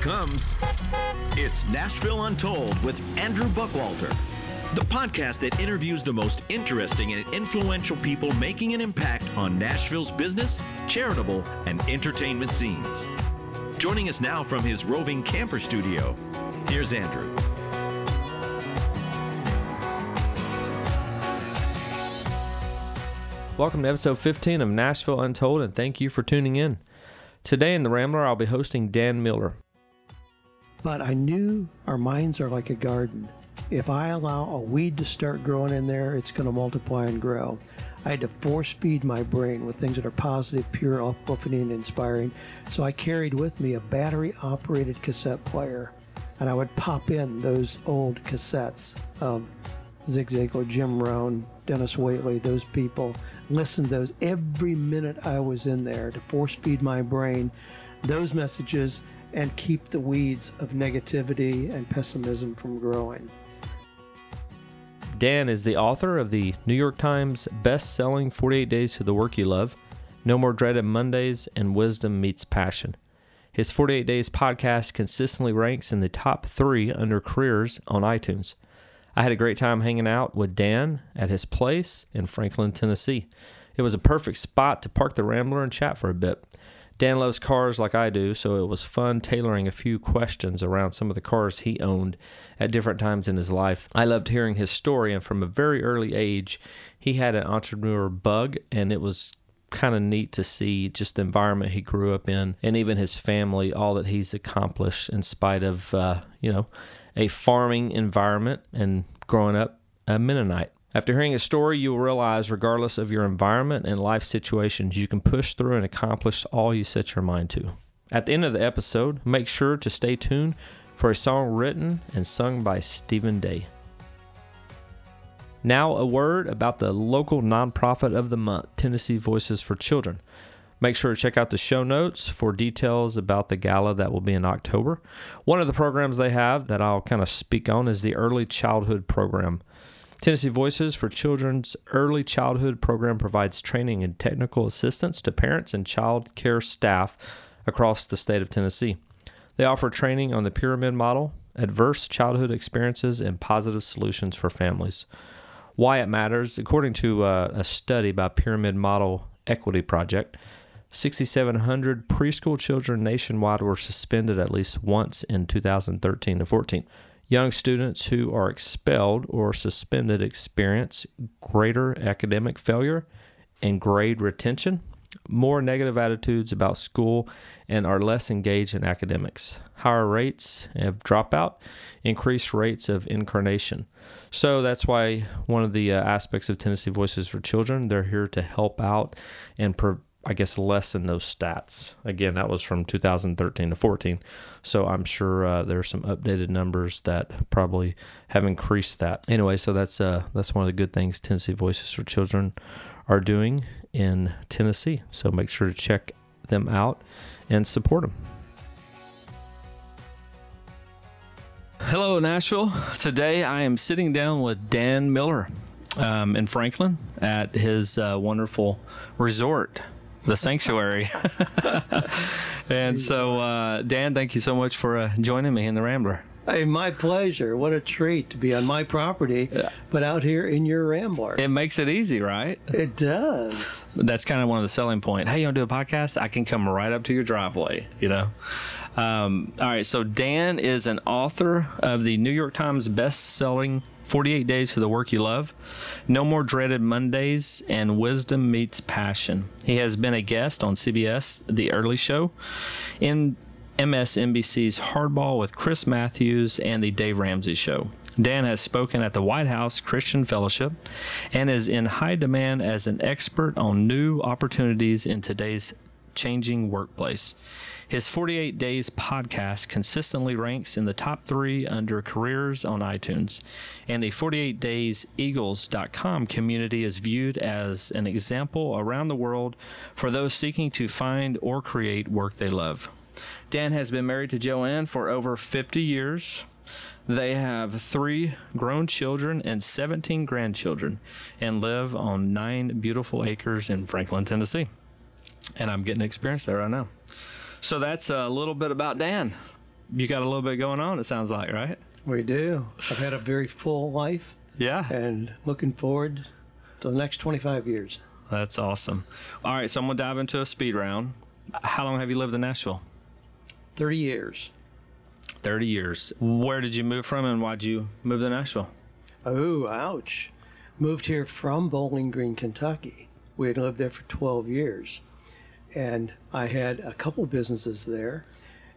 comes. It's Nashville Untold with Andrew Buckwalter, the podcast that interviews the most interesting and influential people making an impact on Nashville's business, charitable, and entertainment scenes. Joining us now from his roving camper studio, here's Andrew. Welcome to episode 15 of Nashville Untold, and thank you for tuning in. Today in the Rambler, I'll be hosting Dan Miller. But I knew our minds are like a garden. If I allow a weed to start growing in there, it's going to multiply and grow. I had to force feed my brain with things that are positive, pure, uplifting, and inspiring. So I carried with me a battery operated cassette player. And I would pop in those old cassettes of Zig Ziglar, Jim Rohn, Dennis Waitley, those people. Listen to those every minute I was in there to force feed my brain those messages and keep the weeds of negativity and pessimism from growing. Dan is the author of the New York Times best-selling 48 Days to the Work You Love, No More Dreaded Mondays, and Wisdom Meets Passion. His 48 Days podcast consistently ranks in the top three under careers on iTunes. I had a great time hanging out with Dan at his place in Franklin, Tennessee. It was a perfect spot to park the Rambler and chat for a bit. Dan loves cars like I do, so it was fun tailoring a few questions around some of the cars he owned at different times in his life. I loved hearing his story, and from a very early age, he had an entrepreneur bug, and it was kind of neat to see just the environment he grew up in and even his family, all that he's accomplished in spite of, uh, you know, a farming environment and growing up a Mennonite. After hearing a story, you will realize, regardless of your environment and life situations, you can push through and accomplish all you set your mind to. At the end of the episode, make sure to stay tuned for a song written and sung by Stephen Day. Now, a word about the local nonprofit of the month, Tennessee Voices for Children. Make sure to check out the show notes for details about the gala that will be in October. One of the programs they have that I'll kind of speak on is the Early Childhood Program. Tennessee Voices for Children's Early Childhood Program provides training and technical assistance to parents and child care staff across the state of Tennessee. They offer training on the pyramid model, adverse childhood experiences, and positive solutions for families. Why it matters, according to uh, a study by Pyramid Model Equity Project, 6,700 preschool children nationwide were suspended at least once in 2013 to 14. Young students who are expelled or suspended experience greater academic failure and grade retention, more negative attitudes about school, and are less engaged in academics. Higher rates of dropout, increased rates of incarnation. So that's why one of the uh, aspects of Tennessee Voices for Children, they're here to help out and pro- I guess lessen those stats. Again, that was from 2013 to 14, so I'm sure uh, there's some updated numbers that probably have increased that. Anyway, so that's uh, that's one of the good things Tennessee Voices for Children are doing in Tennessee. So make sure to check them out and support them. Hello, Nashville. Today I am sitting down with Dan Miller um, in Franklin at his uh, wonderful resort the sanctuary. and so, uh, Dan, thank you so much for uh, joining me in the Rambler. Hey, my pleasure. What a treat to be on my property, yeah. but out here in your Rambler. It makes it easy, right? It does. That's kind of one of the selling points. Hey, you want to do a podcast? I can come right up to your driveway, you know? Um, all right, so Dan is an author of the New York Times best-selling 48 Days for the Work You Love, No More Dreaded Mondays, and Wisdom Meets Passion. He has been a guest on CBS, The Early Show, in MSNBC's Hardball with Chris Matthews, and The Dave Ramsey Show. Dan has spoken at the White House Christian Fellowship and is in high demand as an expert on new opportunities in today's changing workplace. His 48 Days podcast consistently ranks in the top three under careers on iTunes, and the 48 Days Eagles.com community is viewed as an example around the world for those seeking to find or create work they love. Dan has been married to Joanne for over 50 years. They have three grown children and 17 grandchildren and live on nine beautiful acres in Franklin, Tennessee. And I'm getting experience there right now. So that's a little bit about Dan. you got a little bit going on. It sounds like, right? We do. I've had a very full life Yeah. and looking forward to the next 25 years. That's awesome. All right, so I'm gonna dive into a speed round. How long have you lived in Nashville? 30 years. 30 years. Where did you move from and why'd you move to Nashville? Oh, ouch. Moved here from Bowling Green, Kentucky. We had lived there for 12 years. And I had a couple businesses there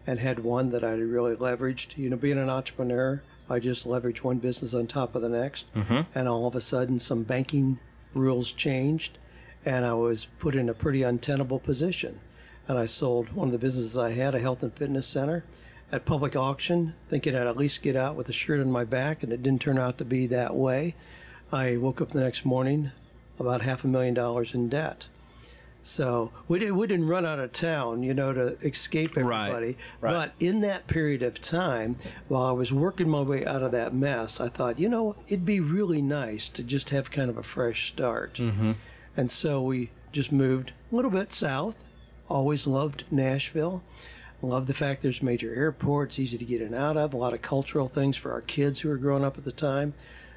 and had one that I really leveraged. You know, being an entrepreneur, I just leveraged one business on top of the next. Mm-hmm. And all of a sudden, some banking rules changed and I was put in a pretty untenable position. And I sold one of the businesses I had, a health and fitness center, at public auction, thinking I'd at least get out with a shirt on my back, and it didn't turn out to be that way. I woke up the next morning about half a million dollars in debt. So we, did, we didn't run out of town, you know, to escape Right, everybody. right. But in that period of time, while I was working my way out of that mess, I thought, you know, it'd be really nice to just have kind of a fresh start. Mm-hmm. And so we just moved a little bit south. Always loved Nashville. Love the fact there's major airports, easy to get in and out of, a lot of cultural things for our kids who were growing up at the time.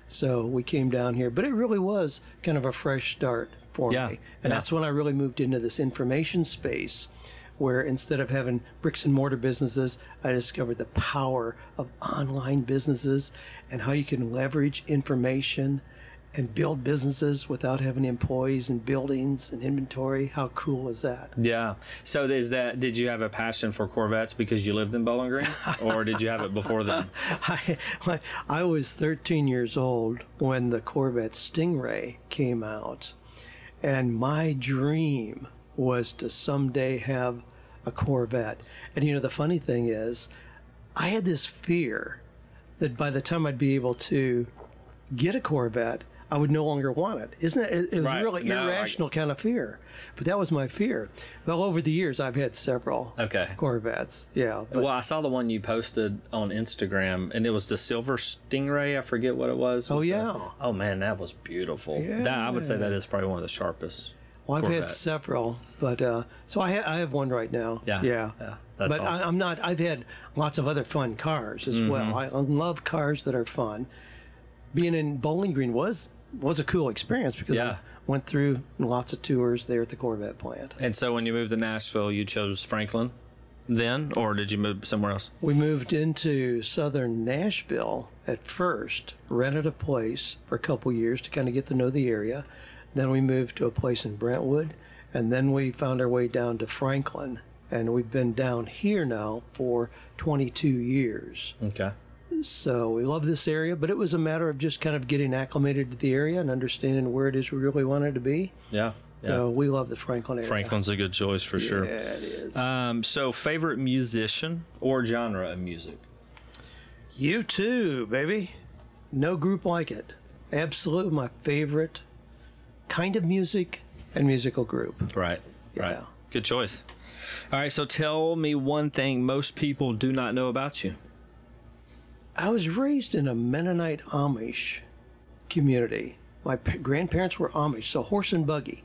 So we came down here, but it really was kind of a fresh start for Yeah, me. And yeah. that's when I really moved into this information space where instead of having bricks and mortar businesses, I discovered the power of online businesses and how you can leverage information and build businesses without having employees and buildings and inventory. How cool is that? Yeah. So is that did you have a passion for Corvettes because you lived in Bowling Green, or did you have it before then? I, I was 13 years old when the Corvette Stingray came out, and my dream was to someday have a Corvette. And you know, the funny thing is, I had this fear that by the time I'd be able to get a Corvette, I would no longer want it. Isn't it? It, it was Right. really No, I- irrational kind of fear, but that was my fear. Well, over the years, I've had several Okay. Corvettes. Yeah, but well, I saw the one you posted on Instagram, and it was the silver stingray. I forget what it was. Oh, with the- yeah. oh man, that was beautiful. That, I would say that is probably one of the sharpest. Well, I've had several, but uh, so I, ha- I have one right now. Yeah, yeah, yeah, that's but awesome. Mm-hmm. I, I'm not. I've had lots of other fun cars as well. I love cars that are fun. Being in Bowling Green was was a cool experience because Yeah. I went through lots of tours there at the Corvette plant. And so when you moved to Nashville, you chose Franklin, then, or did you move somewhere else? We moved into southern Nashville at first, rented a place for a couple years to kind of get to know the area. Then we moved to a place in Brentwood, and then we found our way down to Franklin. And we've been down here now for 22 years. Okay. So we love this area, but it was a matter of just kind of getting acclimated to the area and understanding where it is we really wanted to be. Yeah. Yeah. So we love the Franklin area. Franklin's a good choice for sure. Yeah, it is. Um, so favorite musician or genre of music? U2, baby. No group like it. Absolutely my favorite kind of music and musical group. Right. Right. Good choice. All right. So tell me one thing most people do not know about you. I was raised in a Mennonite Amish community. My pa- grandparents were Amish, so horse and buggy,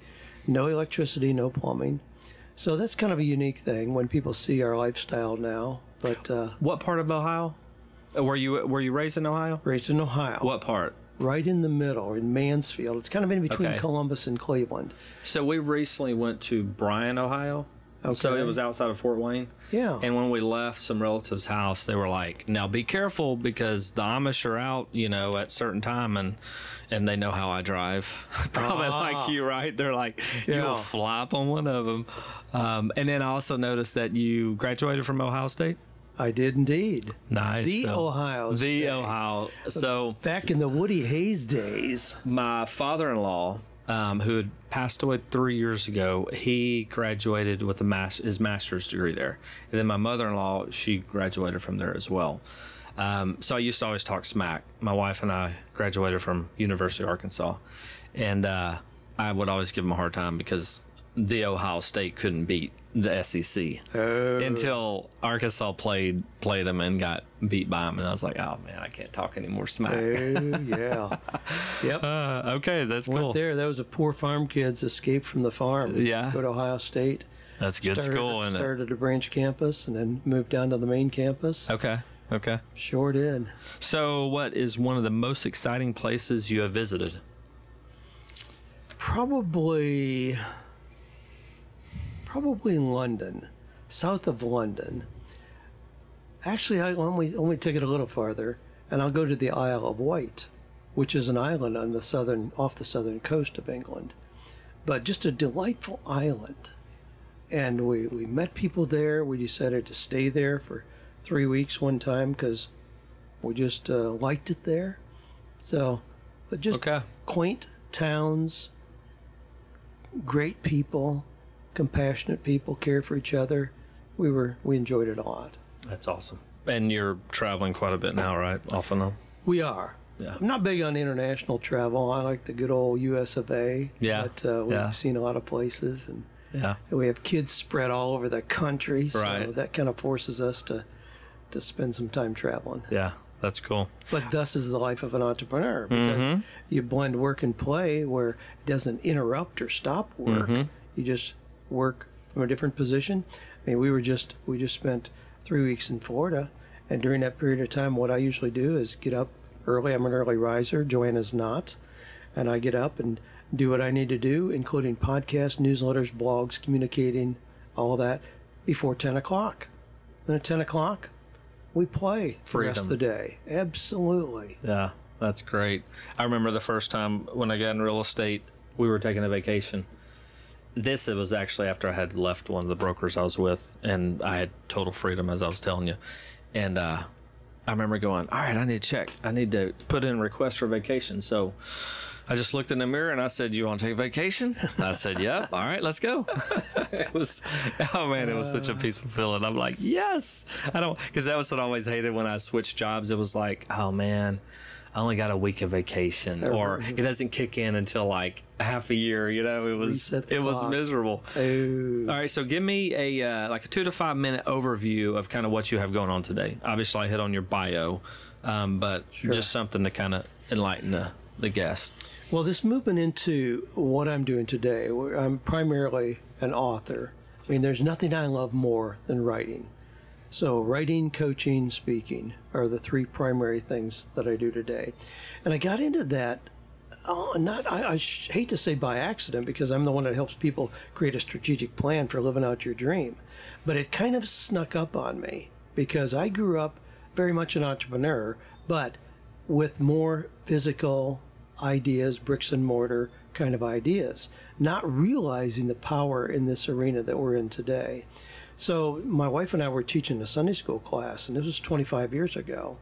no electricity, no plumbing. So that's kind of a unique thing when people see our lifestyle now. But uh, What part of Ohio? Uh, Were you were you raised in Ohio? raised in Ohio, What part? right in the middle, in Mansfield. It's kind of in between Okay. Columbus and Cleveland. So we recently went to Bryan, Ohio. So it was outside of Fort Wayne. Yeah. And when we left some relatives' house, they were like, "Now be careful because the Amish are out, you know, at certain time, and and they know how I drive. Probably like you, right? They're like, you Yeah. will flop on one of them. Um, and then I also noticed that you graduated from Ohio State. I did indeed. Nice. The So- Ohio The State. Ohio. So Back in the Woody Hayes days. my father-in-law um, who had passed away three years ago he graduated with a mas- his master's degree there. And then my mother-in-law she graduated from there as well. Um, so i used to always talk smack. My wife and i graduated from university of arkansas. And uh, i would always give them a hard time because the ohio state couldn't beat the sec until arkansas played played them and got beat by them and i was like oh man i can't talk any more smack Oh, yeah. Yep. uh, okay that's cool there. That was a poor farm kids escape from the farm. Yeah. Go to Ohio State. That's good started, school, it? started a branch campus and then moved down to the main campus. Okay. Okay. Sure did. So, what is one of the most exciting places you have visited? Probably, probably in London, south of London. Actually, I only only take it a little farther, and I'll go to the Isle of Wight, which is an island on the southern off the southern coast of England, but just a delightful island. And we, we met people there. We decided to stay there for three weeks one time because we just uh, liked it there. So, but just Okay. quaint towns, great people, compassionate people, care for each other. We were we enjoyed it a lot. That's awesome. And you're traveling quite a bit now, right? Off and on. We are. Yeah. I'm not big on international travel. I like the good old U.S. of A. Yeah, But uh, we've yeah. seen a lot of places, and Yeah. we have kids spread all over the country. So Right. that kind of forces us to to spend some time traveling. Yeah. That's cool. But thus is the life of an entrepreneur because Mm-hmm. you blend work and play where it doesn't interrupt or stop work. Mm-hmm. You just work from a different position. I mean, we were just we just spent three weeks in Florida, and during that period of time, what I usually do is get up early. I'm an early riser. Joanne's not, and I get up and do what I need to do, including podcasts, newsletters, blogs, communicating, all that, before ten o'clock. Then at ten o'clock, we play the rest of the day. Absolutely. Yeah, that's great. I remember the first time when I got in real estate, we were taking a vacation. This it was actually after I had left one of the brokers I was with, and I had total freedom, as I was telling you. And uh, I remember going, "All right, I need to check. I need to put in request for vacation." So I just looked in the mirror and I said, "You want to take vacation?" I said, "Yep." All right, let's go. it was, oh man, it was such a peaceful feeling. I'm like, yes. I don't, because that was what I always hated when I switched jobs. It was like, oh man, I only got a week of vacation, or it doesn't kick in until like half a year. You know, it was it was miserable. Oh, All right, so give me a uh, like a two to five minute overview of kind of what you have going on today. Obviously, I hit on your bio, um, but just something to kind of enlighten the the guest. Well, this movement into what I'm doing today, where I'm primarily an author. I mean, there's nothing I love more than writing. So, writing, coaching, speaking are the three primary things that I do today. And I got into that, uh, not, I, I hate to say by accident, because I'm the one that helps people create a strategic plan for living out your dream. But it kind of snuck up on me because I grew up very much an entrepreneur, but with more physical ideas, bricks and mortar kind of ideas, not realizing the power in this arena that we're in today. So, my wife and I were teaching a Sunday school class, and this was 25 years ago.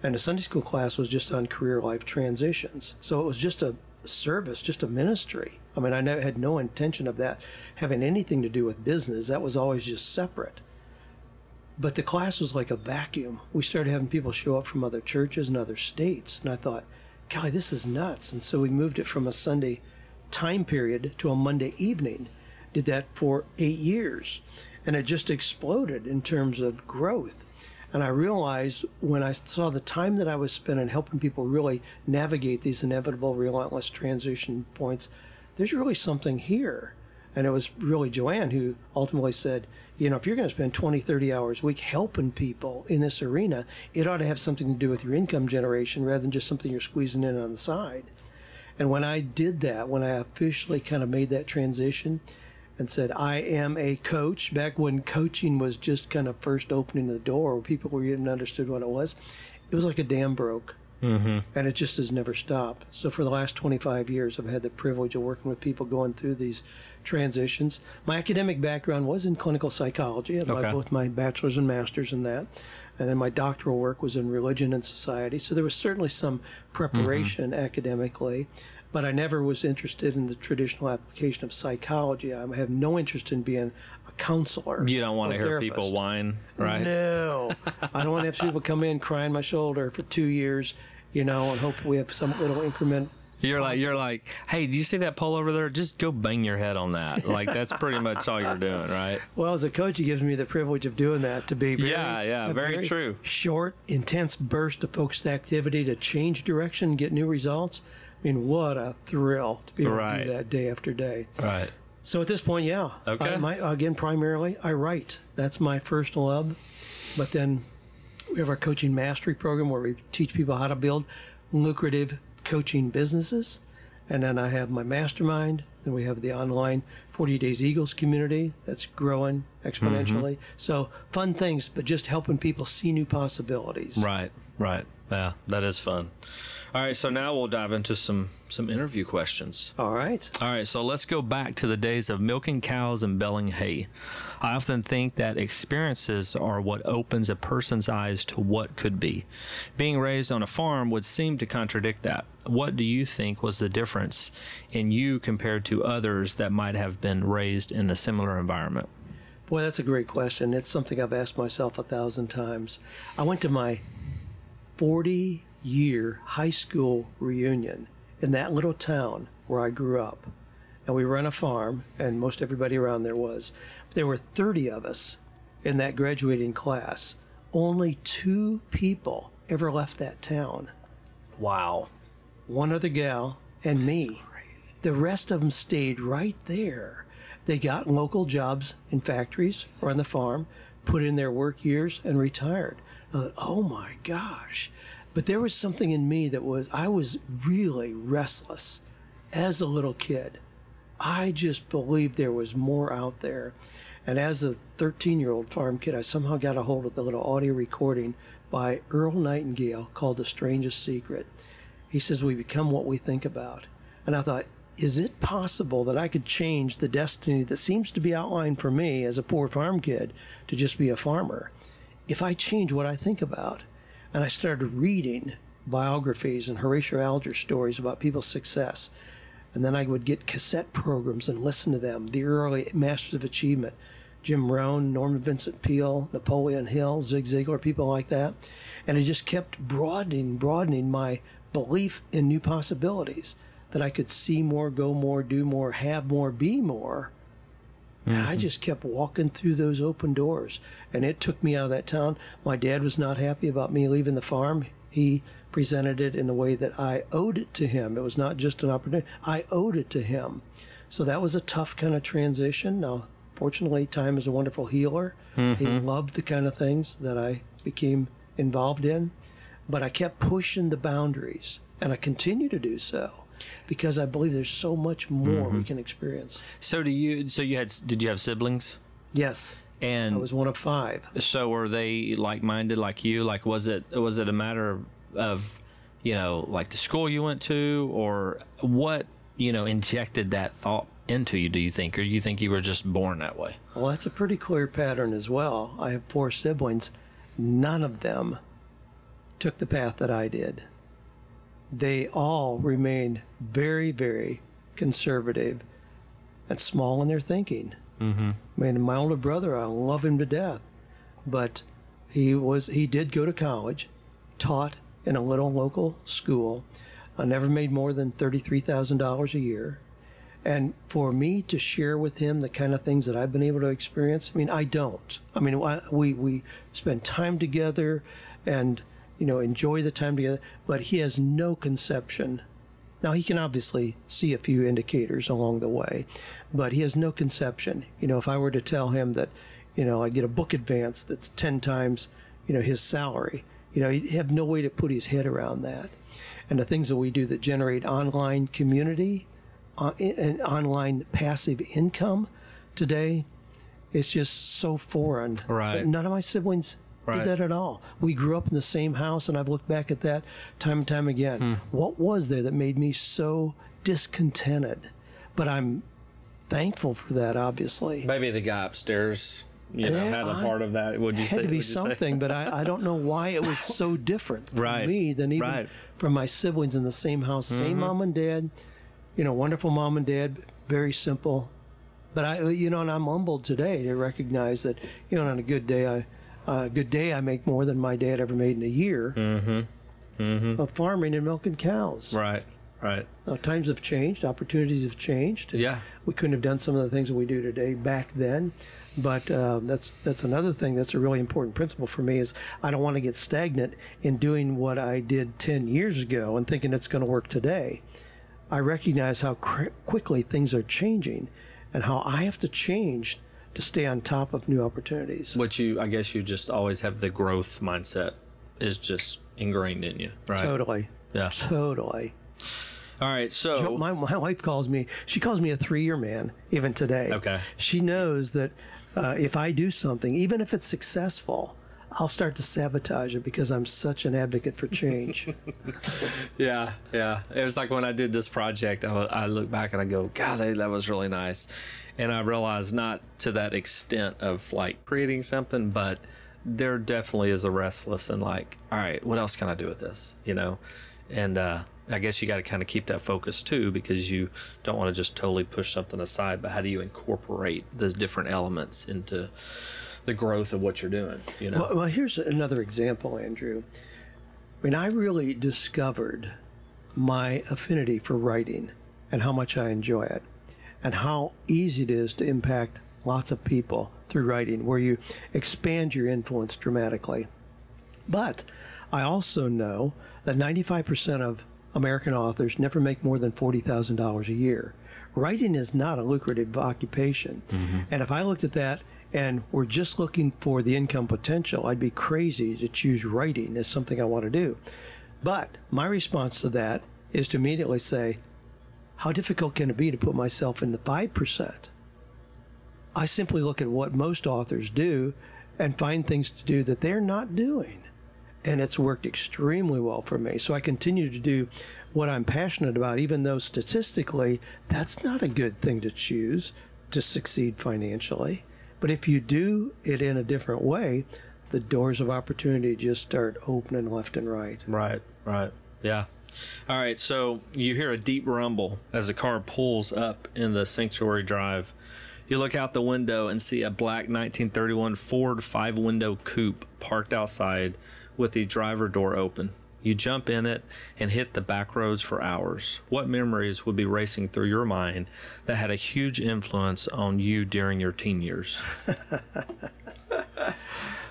And the Sunday school class was just on career life transitions. So, it was just a service, just a ministry. I mean, I never had no intention of that having anything to do with business, that was always just separate. But the class was like a vacuum. We started having people show up from other churches and other states. And I thought, golly, this is nuts. And so we moved it from a Sunday time period to a Monday evening. Did that for eight years. And it just exploded in terms of growth. And I realized when I saw the time that I was spending helping people really navigate these inevitable, relentless transition points, there's really something here. And it was really Joanne who ultimately said, you know, if you're going to spend 20, 30 hours a week helping people in this arena, it ought to have something to do with your income generation rather than just something you're squeezing in on the side. And when I did that, when I officially kind of made that transition and said, I am a coach, back when coaching was just kind of first opening the door, where people were even understood what it was, it was like a dam broke. Mm-hmm. And it just has never stopped. So for the last 25 years, I've had the privilege of working with people going through these transitions. My academic background was in clinical psychology. I my- Okay. both my bachelor's and master's in that. And then my doctoral work was in religion and society. So there was certainly some preparation academically, but I never was interested in the traditional application of psychology. I have no interest in being a counselor. You don't want to hear people whine, right? No, I don't want to have people come in crying my shoulder for two years, you know, and hope we have some little increment. You're like you're like, hey, do you see that pole over there? Just go bang your head on that. Like that's pretty much all you're doing, right? Well, as a coach, it gives me the privilege of doing that to be very, Yeah, yeah, a very true. Short, intense burst of focused activity to change direction, get new results. I mean, what a thrill to be able to do that day after day. Right. So at this point, yeah. Okay. I, my, again, primarily, I write. That's my first love. But then we have our coaching mastery program where we teach people how to build lucrative coaching businesses. And then I have my mastermind. And we have the online 40 Days Eagles community that's growing exponentially. Mm-hmm. So fun things, but just helping people see new possibilities. Right, right. Yeah, that is fun. All right, so now we'll dive into some some interview questions. All right. All right, so let's go back to the days of milking cows and belling hay. I often think that experiences are what opens a person's eyes to what could be. Being raised on a farm would seem to contradict that. What do you think was the difference in you compared to others that might have been raised in a similar environment? Boy, that's a great question. It's something I've asked myself a thousand times. I went to my 40 year high school reunion in that little town where I grew up. And we were on a farm, and most everybody around there was. There were 30 of us in that graduating class. Only two people ever left that town Wow. one other gal, and me. The rest of them stayed right there. They got local jobs in factories or on the farm, put in their work years, and retired. I thought, oh my gosh. But there was something in me that was, I was really restless as a little kid. I just believed there was more out there. And as a 13 year old farm kid, I somehow got a hold of the little audio recording by Earl Nightingale called The Strangest Secret. He says, We become what we think about. And I thought, is it possible that I could change the destiny that seems to be outlined for me as a poor farm kid to just be a farmer if I change what I think about? And I started reading biographies and Horatio Alger stories about people's success. And then I would get cassette programs and listen to them, the early Masters of Achievement, Jim Rohn, Norman Vincent Peale, Napoleon Hill, Zig Ziglar, people like that. And it just kept broadening, broadening my belief in new possibilities that I could see more, go more, do more, have more, be more. And I mm-hmm. just kept walking through those open doors. And it took me out of that town. My dad was not happy about me leaving the farm. He presented it in a way that I owed it to him. It was not just an opportunity, I owed it to him. So that was a tough kind of transition. Now, fortunately, time is a wonderful healer. He mm-hmm. loved the kind of things that I became involved in. But I kept pushing the boundaries, and I continue to do so because I believe there's so much more we mm-hmm. can experience. So do you so you had did you have siblings? Yes, And I was one of five. So were they like minded like you? Like was it was it a matter of, of you know like the school you went to or what you know injected that thought into you? Do you think, or you think you were just born that way? Well, that's a pretty clear pattern as well. I have four siblings. None of them took the path that I did. They all remained very, very conservative and small in their thinking. Mm-hmm. I mean, my older brother, I love him to death, but he was he did go to college, taught in a little local school. I never made more than thirty-three thousand dollars a year. And for me to share with him the kind of things that I've been able to experience, I mean, I don't. I mean, I- we we spend time together, and you know, enjoy the time together. But he has no conception. Now he can obviously see a few indicators along the way, but he has no conception. You know, if I were to tell him that, you know, I get a book advance that's ten times, you know, his salary, you know, he'd have no way to put his head around that. And the things that we do that generate online community, uh, and online passive income today it's just so foreign. Right. But none of my siblings Right. did that at all. We grew up in the same house, and I've looked back at that time and time again. Hmm. What was there that made me so discontented? But I'm thankful for that, obviously. Maybe the guy upstairs, you know, Yeah, had a I- part of that. Would you It had say, to be would you say? something, but I, I don't know why it was so different from Right. me than even Right. Mm-hmm. from my siblings in the same house, same mom and dad. You know, wonderful mom and dad, very simple. But I, you know, and I'm humbled today to recognize that, you know, on a good day, I, uh, a good day, I make more than my dad ever made in a year of farming and milking cows. Right, right. Now, times have changed, opportunities have changed. Yeah. we couldn't have done some of the things that we do today back then. But uh, that's that's another thing that's a really important principle for me is I don't want to get stagnant in doing what I did ten years ago and thinking it's going to work today. I recognize how cr- quickly things are changing, and how I have to change to stay on top of new opportunities. What you, I guess, you just always have the growth mindset is just ingrained in you, right? Totally. Yeah. Totally. All right. So My, my wife calls me, she calls me a three year man, even today. Okay. She knows that uh, if I do something, even if it's successful, I'll start to sabotage it because I'm such an advocate for change. Yeah, yeah. It was like when I did this project, I, I look back and I go, God, that, was really nice. And I realized not to that extent of like creating something, but there definitely is a restless and like, all right, what else can I do with this? You know? And uh, I guess you got to kind of keep that focus too because you don't want to just totally push something aside, but how do you incorporate those different elements into the growth of what you're doing? You know? well, well, here's another example, Andrew. I mean, I really discovered my affinity for writing and how much I enjoy it and how easy it is to impact lots of people through writing, where you expand your influence dramatically. But I also know that 95% of American authors never make more than $40,000 a year. Writing is not a lucrative occupation. Mm-hmm. And if I looked at that and we're just looking for the income potential, I'd be crazy to choose writing as something I want to do. But my response to that is to immediately say, how difficult can it be to put myself in the 5%? I simply look at what most authors do and find things to do that they're not doing. And it's worked extremely well for me. So I continue to do what I'm passionate about, even though statistically, that's not a good thing to choose to succeed financially. But if you do it in a different way, the doors of opportunity just start opening left and right. Right, right. Yeah. All right, so you hear a deep rumble as the car pulls up in the sanctuary drive. You look out the window and see a black 1931 Ford five window coupe parked outside with the driver door open. You jump in it and hit the back roads for hours. What memories would be racing through your mind that had a huge influence on you during your teen years?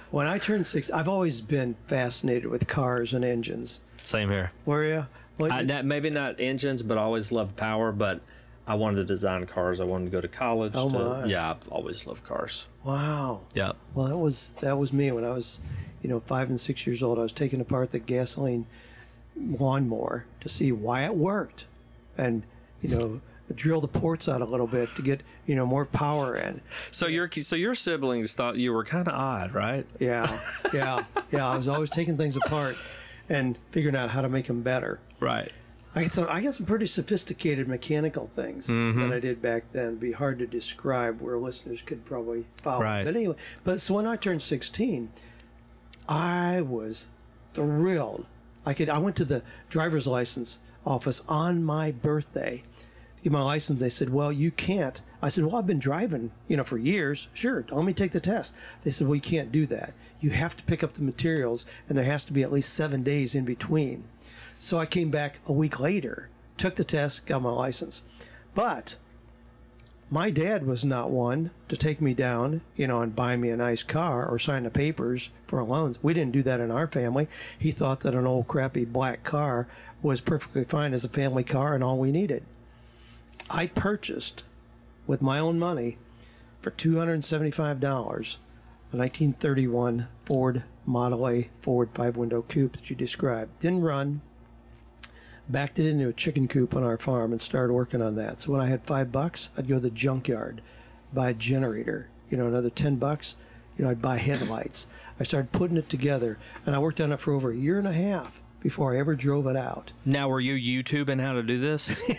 When I turned six, I've always been fascinated with cars and engines. Same here. Were you? I, maybe not engines, but I always loved power. But I wanted to design cars. I wanted to go to college. Oh, to- my. Yeah, I've always loved cars. wow. Yep. Well, that was that was me when I was, you know, five and six years old. I was taking apart the gasoline lawnmower to see why it worked, and you know, drill the ports out a little bit to get you know more power in. So your so your siblings thought you were kind of odd, right? Yeah, yeah, yeah. I was always taking things apart and figuring out how to make them better. Right. I got some, I got some pretty sophisticated mechanical things mm-hmm. that I did back then. It'd be hard to describe where listeners could probably follow. Right. But anyway, but so when I turned 16, I was thrilled. I could. I went to the driver's license office on my birthday to get my license. They said, "Well, you can't." I said, "Well, I've been driving, you know, for years. Sure, let me take the test." They said, "Well, you can't do that. You have to pick up the materials, and there has to be at least seven days in between." So I came back a week later, took the test, got my license. But my dad was not one to take me down, you know, and buy me a nice car or sign the papers for loans. We didn't do that in our family. He thought that an old crappy black car was perfectly fine as a family car and all we needed. I purchased with my own money for $275 a 1931 Ford Model A Ford five window coupe that you described. Didn't run, backed it into a chicken coop on our farm and started working on that. So when I had five bucks, I'd go to the junkyard, buy a generator. You know, another ten bucks, you know, I'd buy headlights. I started putting it together, and I worked on it for over a year and a half before I ever drove it out. Now, were you YouTubing how to do this?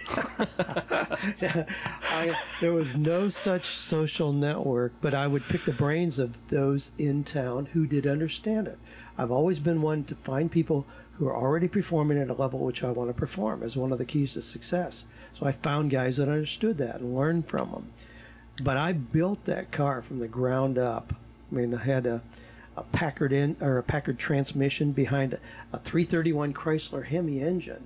I, there was no such social network, but I would pick the brains of those in town who did understand it. I've always been one to find people who are already performing at a level which I want to perform as one of the keys to success. So I found guys that understood that and learned from them. But I built that car from the ground up. I mean, I had a, a Packard in or a Packard transmission behind a, a 331 Chrysler Hemi engine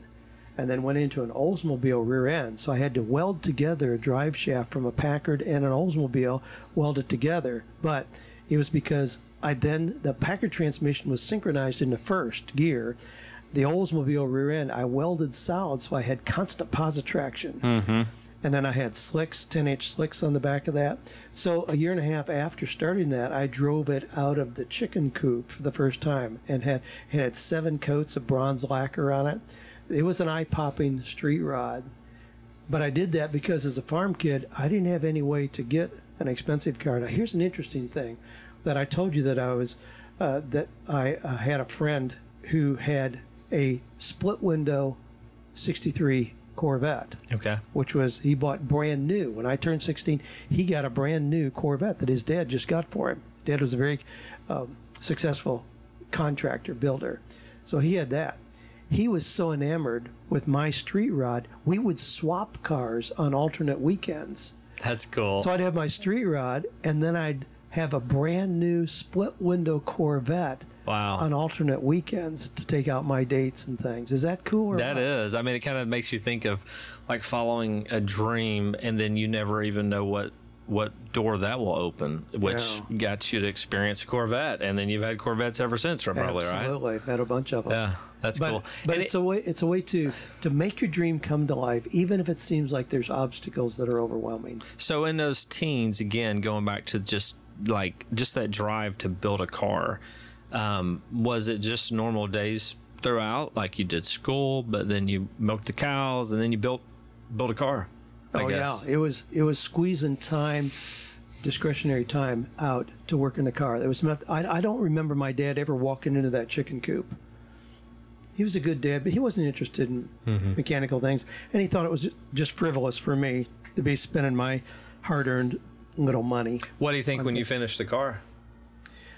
and then went into an Oldsmobile rear end. So I had to weld together a drive shaft from a Packard and an Oldsmobile, weld it together. But it was because I then the Packard transmission was synchronized into first gear. The Oldsmobile rear end I welded solid, so I had constant positive traction. Mm-hmm. and then I had slicks, 10 inch slicks on the back of that. So a year and a half after starting that, I drove it out of the chicken coop for the first time and had had seven coats of bronze lacquer on it. It was an eye popping street rod. But I did that because as a farm kid, I didn't have any way to get an expensive car. Now, here's an interesting thing that I told you that I was, uh, that I uh, had a friend who had a split window 63 Corvette Okay. which was he bought brand new. When I turned 16, he got a brand new Corvette that his dad just got for him. Dad was a very um, successful contractor builder, so he had that. He was so enamored with my street rod, we would swap cars on alternate weekends. That's cool. So I'd have my street rod, and then I'd have a brand new split window Corvette wow. on alternate weekends to take out my dates and things. Is that cool? Or That what? is. I mean, it kind of makes you think of like following a dream, and then you never even know what what door that will open, which Yeah. got you to experience a Corvette, and then you've had Corvettes ever since, probably, right? Absolutely, I've had a bunch of them. Yeah, that's but, cool. But And it's it- a way it's a way to to make your dream come to life, even if it seems like there's obstacles that are overwhelming. So in those teens, again, going back to just like just that drive to build a car, um, was it just normal days throughout? Like you did school, but then you milked the cows, and then you built built a car. I oh guess. yeah, it was it was squeezing time, discretionary time out to work in the car. There was not. I, I don't remember my dad ever walking into that chicken coop. He was a good dad, but he wasn't interested in Mm-hmm. mechanical things, and he thought it was just frivolous for me to be spending my hard-earned little money. What do you think when you finished the car?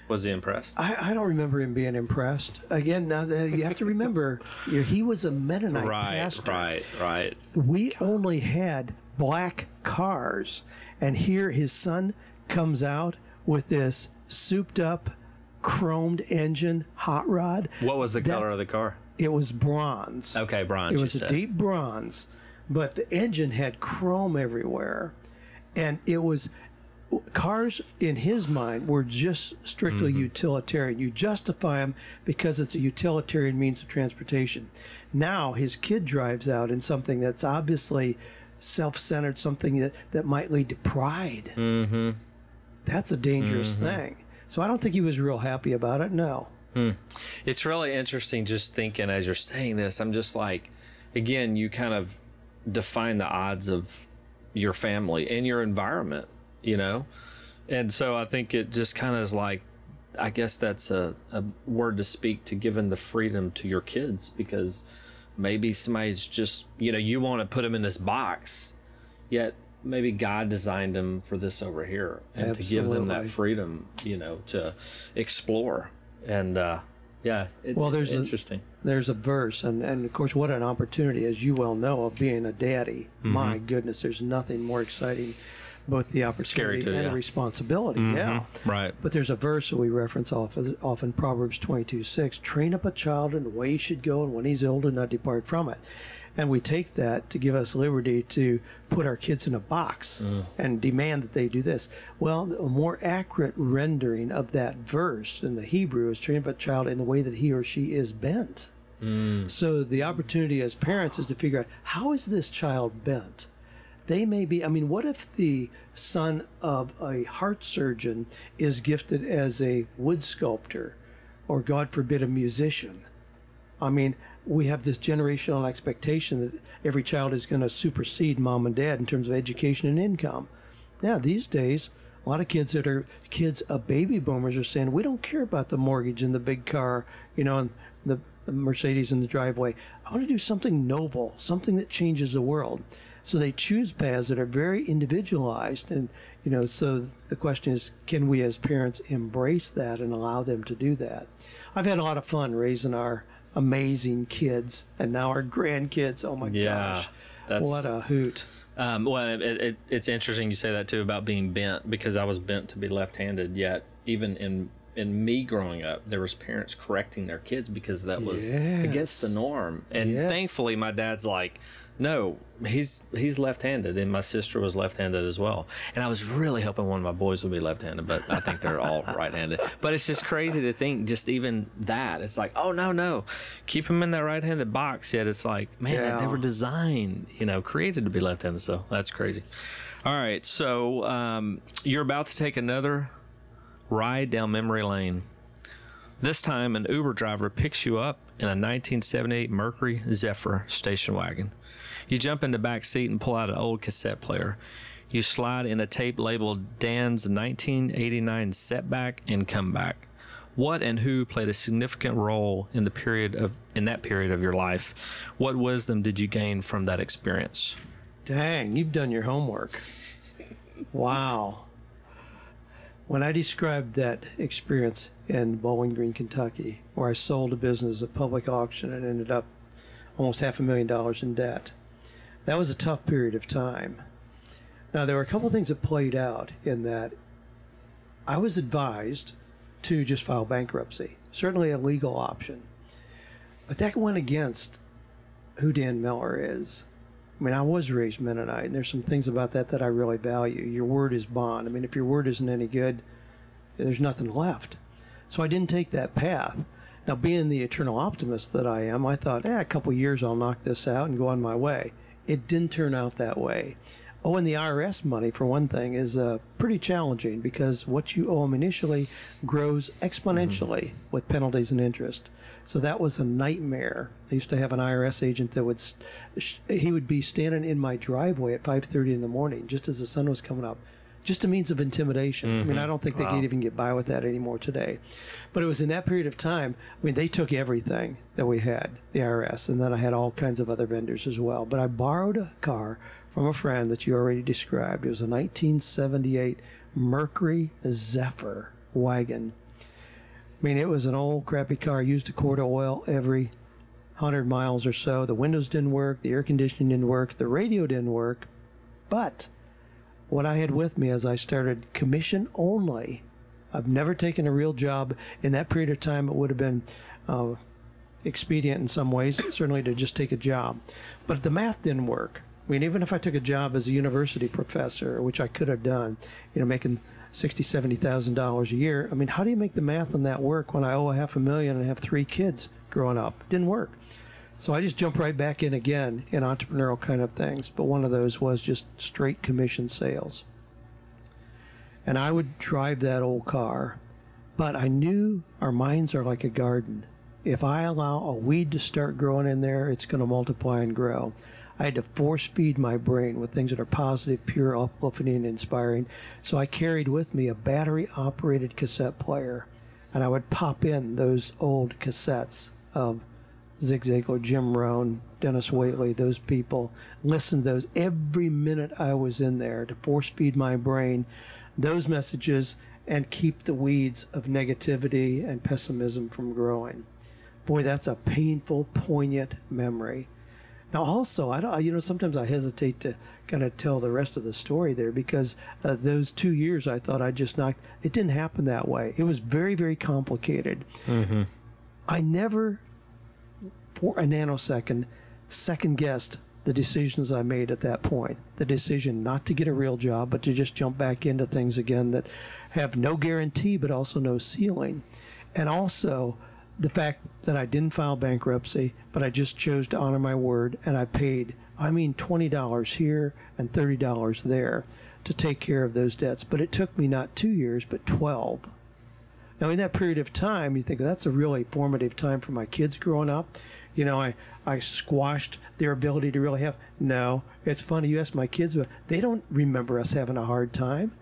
Was he impressed? I, I don't remember him being impressed. Again, now that you have to remember, you know, he was a Mennonite Right, pastor. right, right. We only had black cars, and here his son comes out with this souped-up, chromed engine hot rod. What was the color That's- of the car? It was bronze. Okay, bronze. It you was a said. deep bronze, but the engine had chrome everywhere, and it was cars in his mind were just strictly Mm-hmm. utilitarian. You justify them because it's a utilitarian means of transportation. Now his kid drives out in something that's obviously self-centered, something that that might lead to pride. Mm-hmm. That's a dangerous Mm-hmm. thing. So I don't think he was real happy about it. No. It's really interesting just thinking as you're saying this. I'm just like, again, you kind of define the odds of your family and your environment, you know? And so I think it just kind of is like, I guess that's a, a word to speak to giving the freedom to your kids because maybe somebody's just, you know, you want to put them in this box, yet maybe God designed them for this over here and to give them that freedom, you know, to explore. And uh, yeah, it's Well, there's a- interesting. there's a verse and, and of course what an opportunity as you well know of being a daddy my goodness there's nothing more exciting both the opportunity too, and yeah. the responsibility mm-hmm. yeah right. but there's a verse that we reference often, often proverbs 22 6 train up a child in the way he should go and when he's older not depart from it and we take that to give us liberty to put our kids in a box mm. and demand that they do this. Well, a more accurate rendering of that verse in the Hebrew is train up a child in the way that he or she is bent. Mm. So the opportunity as parents is to figure out how is this child bent? They may be, I mean, what if the son of a heart surgeon is gifted as a wood sculptor or, God forbid, a musician? I mean, we have this generational expectation that every child is going to supersede mom and dad in terms of education and income. Now, these days, a lot of kids that are kids of baby boomers are saying, we don't care about the mortgage and the big car, you know, and the, Mercedes in the driveway. I want to do something noble, something that changes the world. So they choose paths that are very individualized. And, you know, so the question is, can we as parents embrace that and allow them to do that? I've had a lot of fun raising our amazing kids and now our grandkids. Oh my Yeah, gosh. that's- what a hoot. Um, well, it, it, it's interesting you say that too about being bent because I was bent to be left-handed. Yet, even in in me growing up, there was parents correcting their kids because that was Yes. against the norm. And Yes. thankfully, my dad's like, No, he's he's left-handed, and my sister was left-handed as well. And I was really hoping one of my boys would be left-handed, but I think they're all right-handed. But it's just crazy to think, just even that. It's like, oh no, no, keep him in that right-handed box. Yet it's like, man, Yeah. they were designed, you know, created to be left-handed. So that's crazy. All right, so um, you're about to take another ride down memory lane. This time, an Uber driver picks you up in a 1978 Mercury Zephyr station wagon. You jump in the back seat and pull out an old cassette player. You slide in a tape labeled Dan's 1989 Setback and Comeback. What and who played a significant role in the period of in that period of your life? What wisdom did you gain from that experience? Dang, you've done your homework. Wow. When I described that experience in Bowling Green, Kentucky, where I sold a business at public auction and ended up almost half a million dollars in debt, that was a tough period of time. Now, there were a couple of things that played out in that I was advised to just file bankruptcy, certainly a legal option. But that went against who Dan Miller is. I mean, I was raised Mennonite, and there's some things about that that I really value. Your word is bond. I mean, if your word isn't any good, there's nothing left. So I didn't take that path. Now, being the eternal optimist that I am, I thought, eh, a couple years I'll knock this out and go on my way. It didn't turn out that way. Owing the IRS money, for one thing, is uh, pretty challenging because what you owe them initially grows exponentially with penalties and interest. So that was a nightmare. I used to have an IRS agent that would, he would be standing in my driveway at 5:30 in the morning, just as the sun was coming up, just a means of intimidation. I mean, I mm-hmm. don't think they could even get by with that anymore today. But it was in that period of time. I mean, they took everything that we had, the IRS, and then I had all kinds of other vendors as well. But I borrowed a car from a friend that you already described. It was a 1978 Mercury Zephyr wagon. I mean, it was an old crappy car, used a quart of oil every 100 miles or so. The windows didn't work, the air conditioning didn't work, the radio didn't work. But what I had with me as I started commission only, I've never taken a real job. In that period of time, it would have been uh, expedient in some ways, certainly to just take a job. But the math didn't work. I mean, even if I took a job as a university professor, which I could have done, you know, making sixty, seventy thousand dollars a year. I mean, how do you make the math on that work when I owe a half a million and have three kids growing up? Didn't work. So I just jumped right back in again in entrepreneurial kind of things. But one of those was just straight commission sales. And I would drive that old car, but I knew our minds are like a garden. If I allow a weed to start growing in there, it's going to multiply and grow. I had to force feed my brain with things that are positive, pure, uplifting, and inspiring. So I carried with me a battery operated cassette player, and I would pop in those old cassettes of Zig Ziglar, Jim Rohn, Dennis Waitley, those people. Listen to those every minute I was in there to force feed my brain those messages and keep the weeds of negativity and pessimism from growing. Boy, that's a painful, poignant memory. Now, also, I don't, you know, sometimes I hesitate to kind of tell the rest of the story there because uh, those two years I thought I just knocked. It didn't happen that way. It was very, very complicated. I never, for a nanosecond, second guessed the decisions I made at that point. The decision not to get a real job, but to just jump back into things again that have no guarantee, but also no ceiling. And also the fact that I didn't file bankruptcy, but I just chose to honor my word and I paid, I mean, $20 here and $30 there to take care of those debts. But it took me not two years, but 12. Now, in that period of time, you think that's a really formative time for my kids growing up. You know, I, I squashed their ability to really have. No, it's funny. You ask my kids, but they don't remember us having a hard time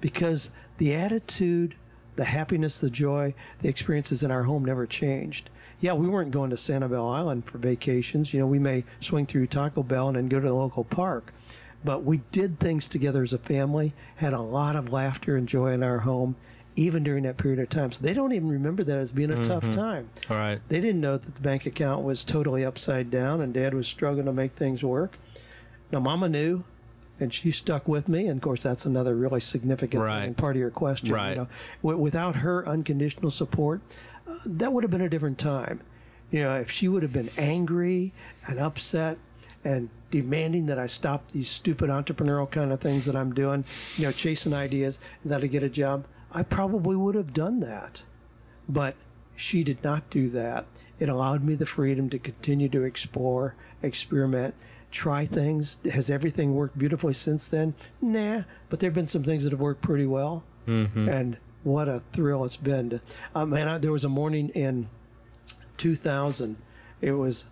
because the attitude, the happiness, the joy, the experiences in our home never changed. Yeah, we weren't going to Sanibel Island for vacations. You know, we may swing through Taco Bell and then go to the local park but we did things together as a family, had a lot of laughter and joy in our home, even during that period of time. So they don't even remember that as being a tough time. All right. They didn't know that the bank account was totally upside down and dad was struggling to make things work. Now, mama knew. And she stuck with me, and of course, that's another really significant Right. thing, part of your question. Right. You know, w- without her unconditional support, uh, that would have been a different time. You know, if she would have been angry and upset and demanding that I stop these stupid entrepreneurial kind of things that I'm doing, you know, chasing ideas that I get a job, I probably would have done that. But she did not do that. It allowed me the freedom to continue to explore, experiment, try things. Has everything worked beautifully since then? Nah, but there have been some things that have worked pretty well. Mm-hmm. And what a thrill it's been. To, um, man, I, there was a morning in 2000. It was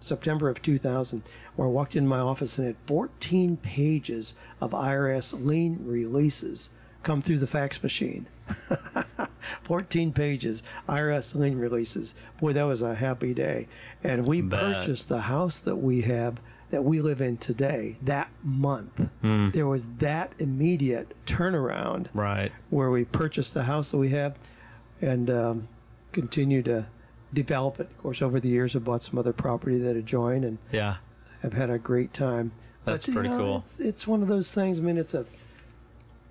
September of 2000, where I walked in my office and had 14 pages of IRS lien releases come through the fax machine. 14 pages, IRS lien releases. Boy, that was a happy day. And we Bet. purchased the house that we have, that we live in today, that month. Hmm. There was that immediate turnaround Right. where we purchased the house that we have and um, continue to develop it. Of course, over the years, I bought some other property that adjoin and Yeah. have had a great time. That's you pretty know, cool. It's, it's one of those things. I mean, it's a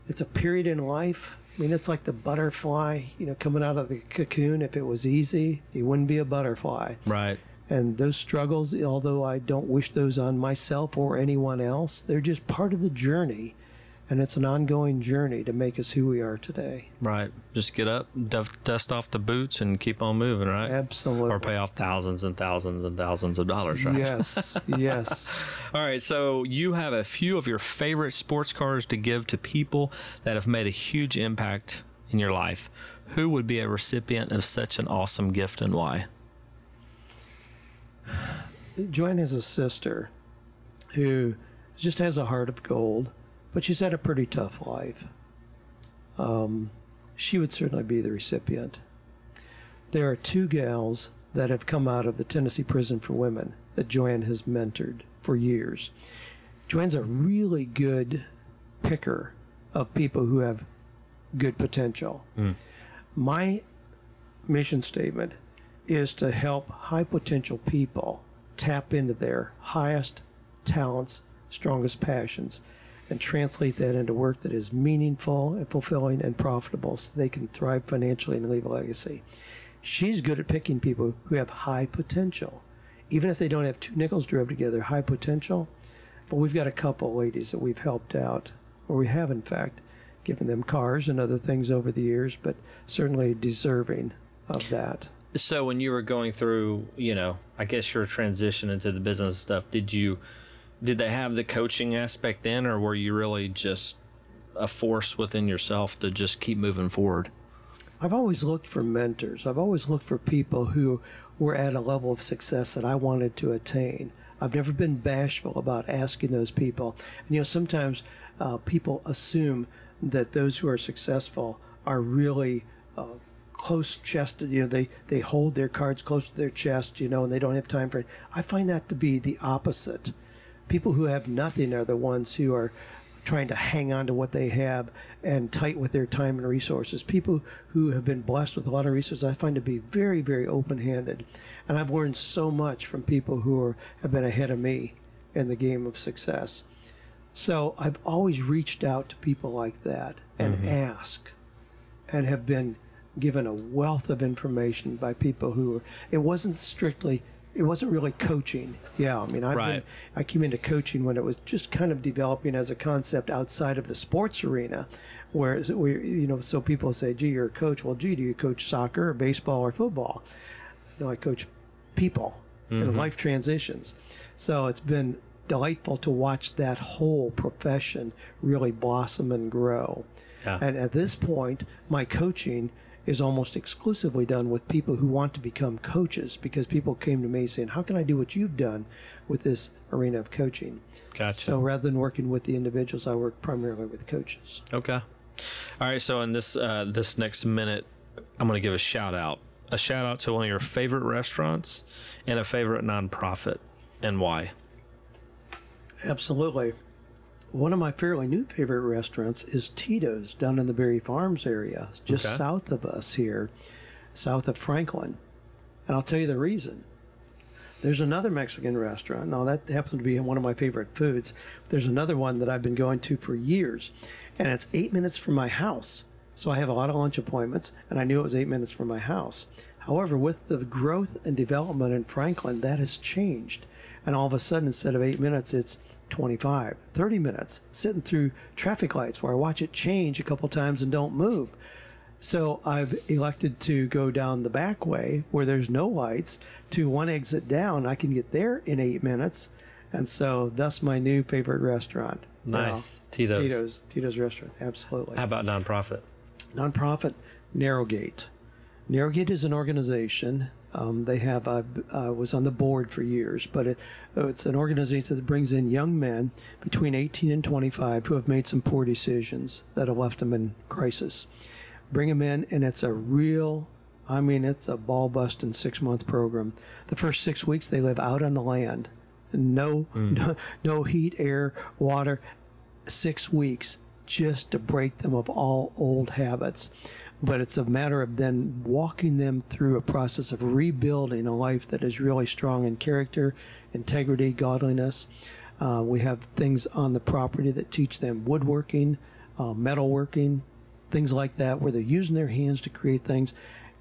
it's a period in life. I mean, it's like the butterfly, you know, coming out of the cocoon. If it was easy, it wouldn't be a butterfly. Right. And those struggles, although I don't wish those on myself or anyone else, they're just part of the journey. And it's an ongoing journey to make us who we are today. Right. Just get up, dust off the boots, and keep on moving. Right. Absolutely. Or pay off thousands and thousands and thousands of dollars. Right. Yes, yes. All right, so you have a few of your favorite sports cars to give to people that have made a huge impact in your life. Who would be a recipient of such an awesome gift and why? Joanne has a sister who just has a heart of gold, but she's had a pretty tough life. Um, she would certainly be the recipient. There are two gals that have come out of the Tennessee Prison for Women that Joanne has mentored for years. Joanne's a really good picker of people who have good potential. My mission statement is to help high potential people tap into their highest talents, strongest passions, and translate that into work that is meaningful and fulfilling and profitable so they can thrive financially and leave a legacy. She's good at picking people who have high potential. Even if they don't have two nickels to rub together, high potential. But we've got a couple ladies that we've helped out, or we have, in fact, given them cars and other things over the years, but certainly deserving of that. So when you were going through, you know, I guess your transition into the business stuff, did you did they have the coaching aspect then or were you really just a force within yourself to just keep moving forward? I've always looked for mentors. I've always looked for people who were at a level of success that I wanted to attain. I've never been bashful about asking those people. And, you know, sometimes uh, people assume that those who are successful are really uh, close chested. You know, they, they hold their cards close to their chest, you know, and they don't have time for it. I find that to be the opposite. People who have nothing are the ones who are trying to hang on to what they have and tight with their time and resources. People who have been blessed with a lot of resources, I find to be very, very open-handed, and I've learned so much from people who are, have been ahead of me in the game of success. So I've always reached out to people like that and mm-hmm. ask, and have been given a wealth of information by people who were, it wasn't strictly it wasn't really coaching. Yeah i mean I've been, I came into coaching when it was just kind of developing as a concept outside of the sports arena where we you know so people say gee you're a coach. Well gee do you coach soccer or baseball or football? No i coach people and mm-hmm. life transitions. So it's been delightful to watch that whole profession really blossom and grow. Yeah. and at this point, my coaching is almost exclusively done with people who want to become coaches because people came to me saying, How can I do what you've done with this arena of coaching? Gotcha. So rather than working with the individuals, I work primarily with coaches. Okay. All right. So in this uh, this next minute, I'm going to give a shout out. A shout out to one of your favorite restaurants and a favorite nonprofit, and why. Absolutely. One of my fairly new favorite restaurants is Tito's down in the Berry Farms area, just Okay. south of us here, south of Franklin. And I'll tell you the reason. There's another Mexican restaurant. Now, that happens to be one of my favorite foods. There's another one that I've been going to for years, and it's eight minutes from my house. So I have a lot of lunch appointments, and I knew it was eight minutes from my house. However, with the growth and development in Franklin, that has changed. And all of a sudden, instead of eight minutes, it's 25, 30 minutes sitting through traffic lights where I watch it change a couple times and don't move. So I've elected to go down the back way where there's no lights to one exit down. I can get there in eight minutes. And so that's my new favorite restaurant. Nice. Now, Tito's. Tito's. Tito's restaurant. Absolutely. How about nonprofit? Nonprofit Narrowgate. Narrowgate is an organization. Um, they have, I uh, was on the board for years, but it, it's an organization that brings in young men between 18 and 25 who have made some poor decisions that have left them in crisis bring them in, and it's a real, I mean, it's a ball busting six month program. The first six weeks they live out on the land, no, mm. no, no heat, air, water. Six weeks just to break them of all old habits. But it's a matter of then walking them through a process of rebuilding a life that is really strong in character, integrity, godliness. Uh, we have things on the property that teach them woodworking, uh, metalworking, things like that, where they're using their hands to create things.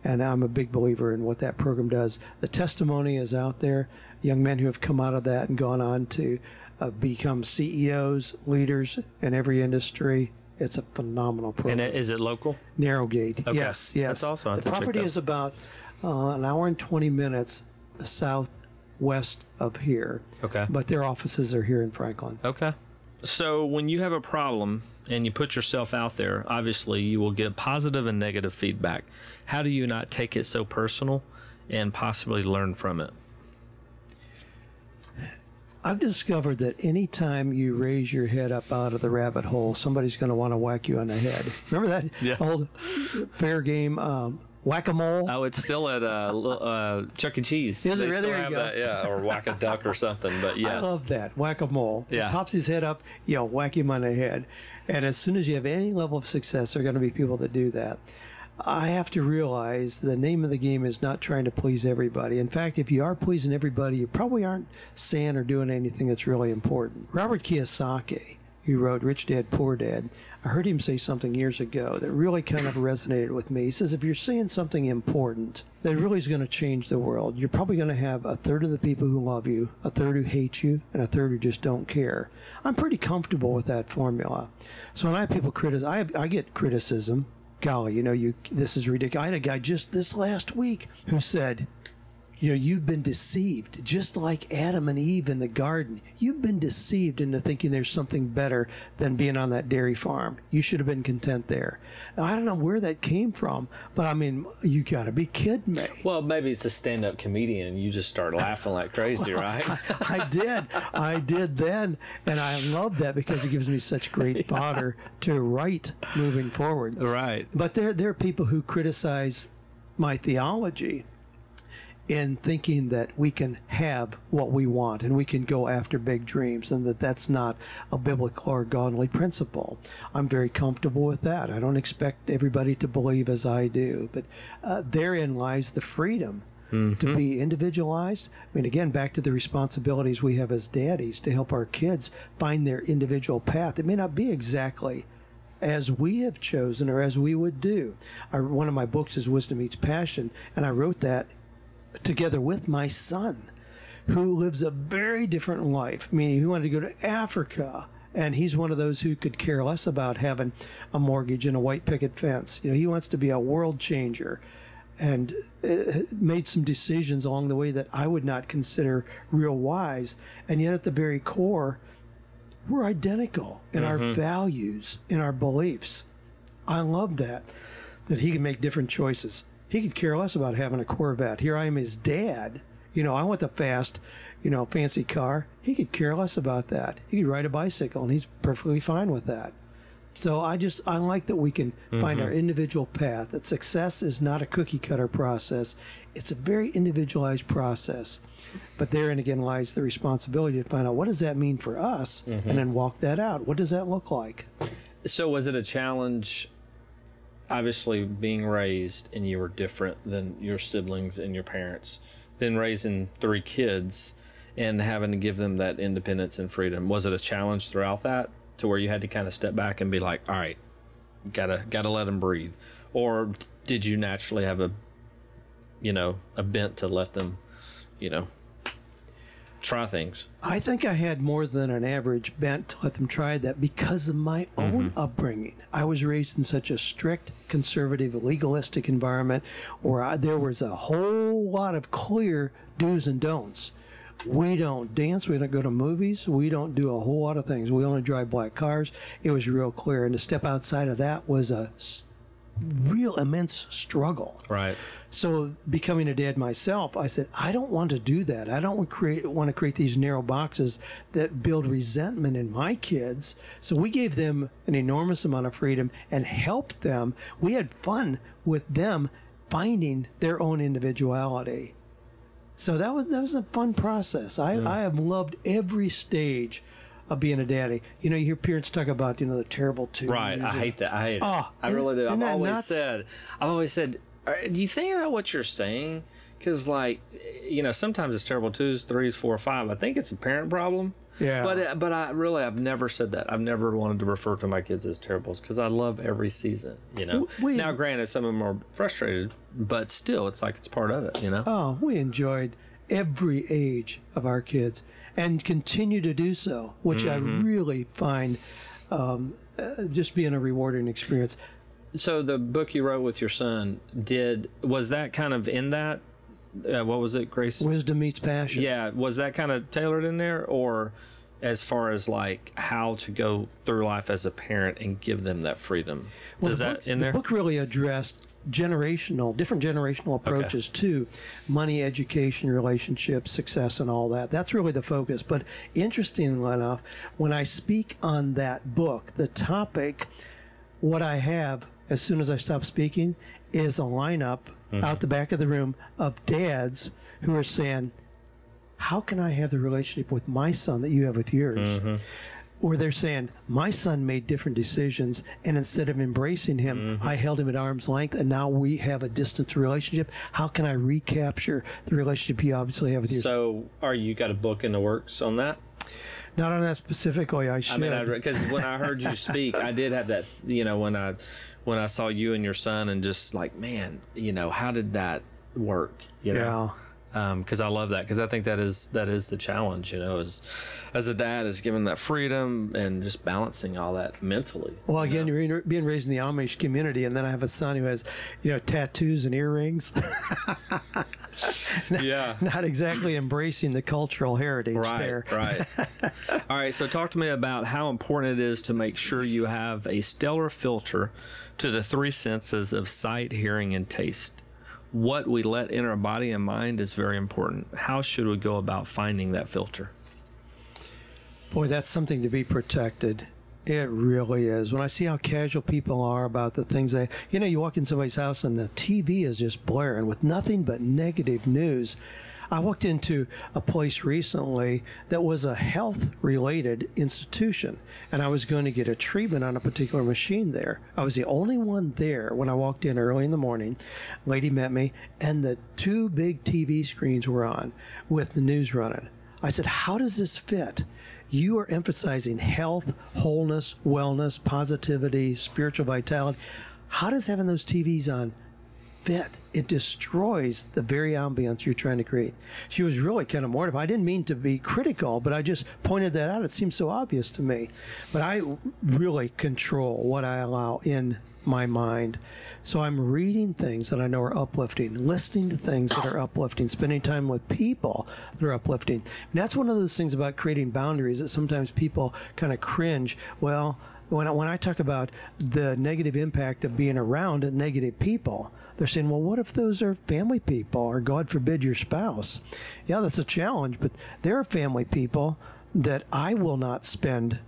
And I'm a big believer in what that program does. The testimony is out there. Young men who have come out of that and gone on to uh, become CEOs, leaders in every industry. It's a phenomenal program. And is it local? Narrowgate. Okay. Yes, yes. That's also the property is about uh, an hour and 20 minutes southwest of here. Okay. But their offices are here in Franklin. Okay. So when you have a problem and you put yourself out there, obviously you will get positive and negative feedback. How do you not take it so personal and possibly learn from it? I've discovered that anytime you raise your head up out of the rabbit hole, somebody's going to want to whack you on the head. Remember that yeah. old fair game? Um, whack a mole. Oh, it's still at uh, uh, Chuck E. Cheese. Is it really? There you go. That, yeah, or whack a duck or something. But yes, I love that whack a mole. Yeah, pops his head up, you know, whack him on the head. And as soon as you have any level of success, there are going to be people that do that. I have to realize the name of the game is not trying to please everybody. In fact, if you are pleasing everybody, you probably aren't saying or doing anything that's really important. Robert Kiyosaki, who wrote Rich Dad Poor Dad, I heard him say something years ago that really kind of resonated with me. He says, if you're saying something important that really is going to change the world, you're probably going to have a third of the people who love you, a third who hate you, and a third who just don't care. I'm pretty comfortable with that formula. So when I have people criticize, I, I get criticism. Golly, you know, you this is ridiculous. I had a guy just this last week who said, you know, you've been deceived, just like Adam and Eve in the garden. You've been deceived into thinking there's something better than being on that dairy farm. You should have been content there. Now, I don't know where that came from, but I mean, you got to be kidding me. Well, maybe it's a stand up comedian and you just start laughing like crazy, well, right? I, I, did. I did then. And I love that because it gives me such great fodder to write moving forward. Right. But there, there are people who criticize my theology in thinking that we can have what we want and we can go after big dreams and that that's not a biblical or godly principle. I'm very comfortable with that. I don't expect everybody to believe as I do, but uh, therein lies the freedom. Mm-hmm. To be individualized. I mean, again, back to the responsibilities we have as daddies to help our kids find their individual path. It may not be exactly as we have chosen or as we would do. I, one of my books is Wisdom Meets Passion, and I wrote that together with my son, who lives a very different life. Meaning, he wanted to go to Africa, and he's one of those who could care less about having a mortgage and a white picket fence. You know, he wants to be a world changer, and uh, made some decisions along the way that I would not consider real wise. And yet, at the very core, we're identical in mm-hmm. our values, in our beliefs. I love that that he can make different choices. He could care less about having a Corvette. Here I am, his dad. You know, I want the fast, you know, fancy car. He could care less about that. He could ride a bicycle, and he's perfectly fine with that. So I just I like that we can mm-hmm. find our individual path. That success is not a cookie cutter process; it's a very individualized process. But therein again lies the responsibility to find out what does that mean for us, mm-hmm. and then walk that out. What does that look like? So was it a challenge obviously being raised and you were different than your siblings and your parents, then raising three kids and having to give them that independence and freedom. Was it a challenge throughout that to where you had to kind of step back and be like, all right, gotta gotta let them breathe, or did you naturally have a you know, a bent to let them, you know, try things. I think I had more than an average bent to let them try that because of my own mm-hmm. upbringing. I was raised in such a strict, conservative, legalistic environment where I, there was a whole lot of clear do's and don'ts. We don't dance. We don't go to movies. We don't do a whole lot of things. We only drive black cars. It was real clear. And to step outside of that was a real immense struggle. Right. So becoming a dad myself, I said, I don't want to do that. I don't create want to create these narrow boxes that build resentment in my kids. So we gave them an enormous amount of freedom and helped them. We had fun with them finding their own individuality. So that was that was a fun process. I, I have loved every stage of being a daddy. You know, you hear parents talk about, you know, the terrible twos. Right. I hate that. I hate it. Oh, I really do. I've always nuts? said, I've always said, do you think about what you're saying? Because, like, you know, sometimes it's terrible twos, threes, four, five. I think it's a parent problem. Yeah. But uh, but I really I've never said that. I've never wanted to refer to my kids as terribles because I love every season. You know. We- now, granted, some of them are frustrated, but still, it's like it's part of it. You know. Oh, we enjoyed every age of our kids and continue to do so, which I really find um, uh, just being a rewarding experience. So the book you wrote with your son did was that kind of in that? Uh, what was it, Grace? Wisdom meets passion. Yeah, was that kind of tailored in there, or as far as like how to go through life as a parent and give them that freedom? Well, Does the that book, in the there? book really addressed generational, different generational approaches to money, education, relationships, success, and all that. That's really the focus. But interestingly enough, when I speak on that book, the topic, what I have as soon as I stop speaking is a lineup mm-hmm. out the back of the room of dads who are saying, How can I have the relationship with my son that you have with yours? Mm-hmm. Or they're saying, My son made different decisions, and instead of embracing him, mm-hmm. I held him at arm's length, and now we have a distance relationship. How can I recapture the relationship you obviously have with your so, are you got a book in the works on that? Not on that specifically, I should. I mean, because when I heard you speak, I did have that. You know, when I when I saw you and your son, and just like, man, you know, how did that work? You know, yeah. Um, because I love that because I think that is that is the challenge. You know, as as a dad is giving that freedom and just balancing all that mentally. Well, again, you're being raised in the Amish community, and then I have a son who has, you know, tattoos and earrings. Yeah. Not exactly embracing the cultural heritage Right, there. right. All right, so talk to me about how important it is to make sure you have a stellar filter to the three senses of sight, hearing, and taste. What we let in our body and mind is very important. How should we go about finding that filter? Boy, that's something to be protected. It really is. When I see how casual people are about the things they, you know, you walk in somebody's house and the TV is just blaring with nothing but negative news. I walked into a place recently that was a health related institution, and I was going to get a treatment on a particular machine there. I was the only one there when I walked in early in the morning. Lady met me, and the two big TV screens were on with the news running. I said, How does this fit? You are emphasizing health, wholeness, wellness, positivity, spiritual vitality. How does having those TVs on fit? It destroys the very ambience you're trying to create. She was really kind of mortified. I didn't mean to be critical, but I just pointed that out. It seems so obvious to me. But I really control what I allow in my mind. So I'm reading things that I know are uplifting, listening to things that are uplifting, spending time with people that are uplifting. And that's one of those things about creating boundaries that sometimes people kind of cringe. Well, when I, when I talk about the negative impact of being around negative people, they're saying, well, what if those are family people or God forbid your spouse? Yeah, that's a challenge, but there are family people that I will not spend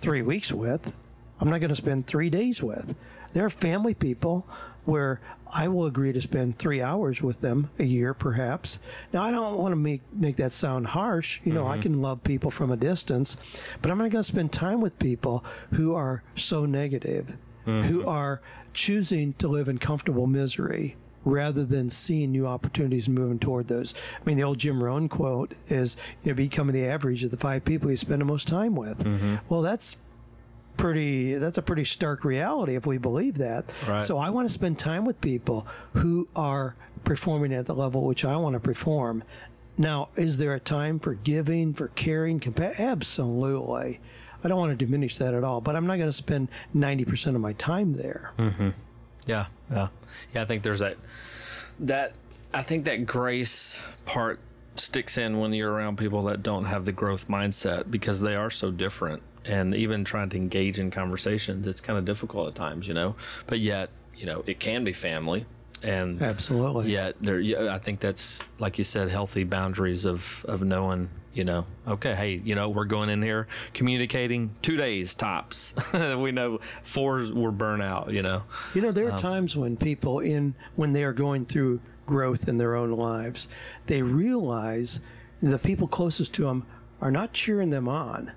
three weeks with. I'm not going to spend three days with. There are family people where I will agree to spend three hours with them a year, perhaps. Now, I don't want to make, make that sound harsh. You know, I mm-hmm. can love people from a distance, but I'm not going to spend time with people who are so negative, who mm-hmm. are choosing to live in comfortable misery rather than seeing new opportunities and moving toward those. I mean, the old Jim Rohn quote is, you know, becoming the average of the five people you spend the most time with. Mm-hmm. Well, that's pretty that's a pretty stark reality if we believe that. Right. So I want to spend time with people who are performing at the level which I want to perform. Now, is there a time for giving, for caring, compa- absolutely. I don't want to diminish that at all, but I'm not going to spend 90% of my time there. Mm-hmm. Yeah, yeah, yeah. I think there's that that I think that grace part sticks in when you're around people that don't have the growth mindset because they are so different, and even trying to engage in conversations, it's kind of difficult at times, you know. But yet, you know, it can be family, and Absolutely. yet there. yeah, I think that's like you said, healthy boundaries of of knowing. You know, okay, hey, you know, we're going in here communicating two days tops. we know four we're burnt out. You know, You know, there are um, times when people in when they are going through growth in their own lives, they realize the people closest to them are not cheering them on.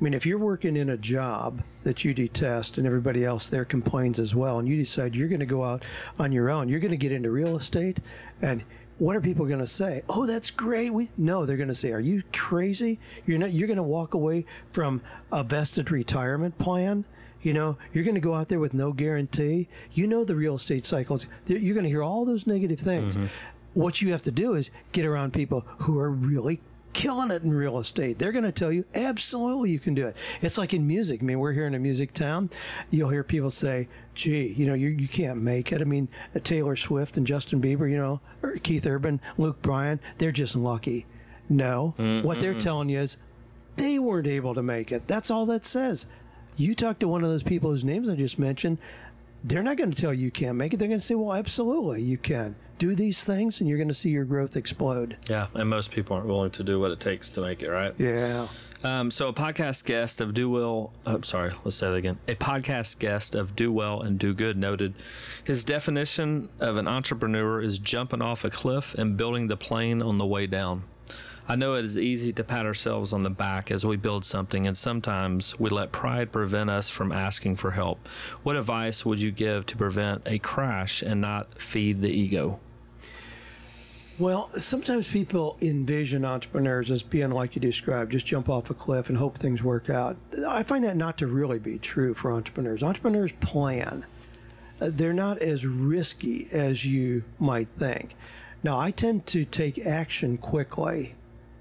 I mean, if you're working in a job that you detest and everybody else there complains as well, and you decide you're going to go out on your own, you're going to get into real estate, and what are people going to say? Oh, that's great. We no, they're going to say, "Are you crazy? You're not. You're going to walk away from a vested retirement plan." You know, you're going to go out there with no guarantee. You know the real estate cycles. You're going to hear all those negative things. Mm-hmm. What you have to do is get around people who are really killing it in real estate. They're going to tell you absolutely you can do it. It's like in music. I mean, we're here in a music town. You'll hear people say, "Gee, you know, you you can't make it." I mean, uh, Taylor Swift and Justin Bieber, you know, or Keith Urban, Luke Bryan, they're just lucky. No, what they're telling you is they weren't able to make it. That's all that says. You talk to one of those people whose names I just mentioned, they're not going to tell you you can't make it. They're going to say, well, absolutely, you can. Do these things and you're going to see your growth explode. yeah, and most people aren't willing to do what it takes to make it right. Yeah. Um, so a podcast guest of Do Well, I'm sorry, let's say that again. A podcast guest of Do Well and Do Good noted his definition of an entrepreneur is jumping off a cliff and building the plane on the way down. I know it is easy to pat ourselves on the back as we build something, and sometimes we let pride prevent us from asking for help. What advice would you give to prevent a crash and not feed the ego? Well, sometimes people envision entrepreneurs as being like you described, just jump off a cliff and hope things work out. I find that not to really be true for entrepreneurs. Entrepreneurs plan. Uh, They're not as risky as you might think. Now, I tend to take action quickly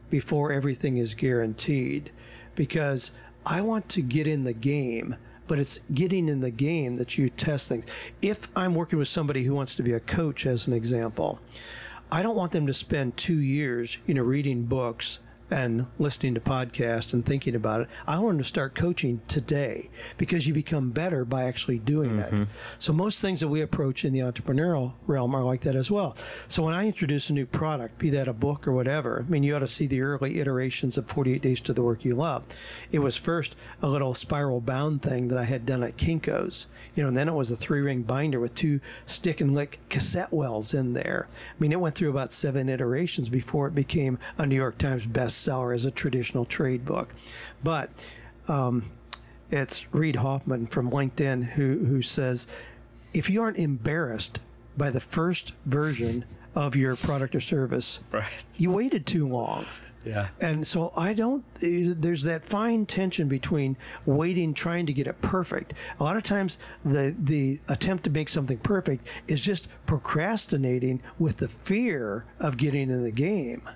before everything is guaranteed because I want to get in the game, but it's getting in the game that you test things. If I'm working with somebody who wants to be a coach, as an example, I don't want them to spend two years, you know, reading books and listening to podcasts and thinking about it. I want to start coaching today because you become better by actually doing it. Mm-hmm. So most things that we approach in the entrepreneurial realm are like that as well. So when I introduce a new product, be that a book or whatever, I mean, you ought to see the early iterations of 48 Days to the Work You Love. It was first a little spiral bound thing that I had done at Kinko's, you know, and then it was a three ring binder with two stick and lick cassette wells in there. I mean, it went through about seven iterations before it became a New York Times bestseller as a traditional trade book. But um, it's Reid Hoffman from LinkedIn who, who says if you aren't embarrassed by the first version of your product or service, Right. you waited too long. Yeah. And so I don't, there's that fine tension between waiting, trying to get it perfect. A lot of times the, the attempt to make something perfect is just procrastinating with the fear of getting in the game.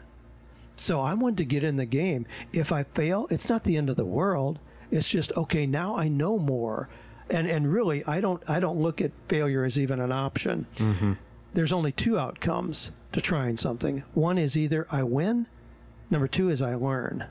So I wanted to get in the game. If I fail, it's not the end of the world. It's just, okay, now I know more. And, and really, I don't, I don't look at failure as even an option. Mm-hmm. There's only two outcomes to trying something. One is either I win Number two is I learn.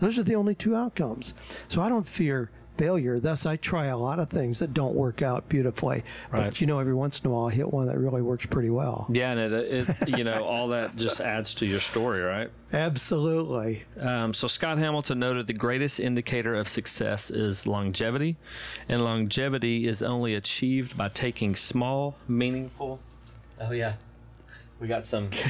Those are the only two outcomes. So I don't fear failure. Thus, I try a lot of things that don't work out beautifully. Right. But you know, every once in a while, I hit one that really works pretty well. Yeah, and it, it you know, all that just adds to your story, right? Absolutely. Um, so Scott Hamilton noted the greatest indicator of success is longevity, and longevity is only achieved by taking small, meaningful. Oh yeah, we got some.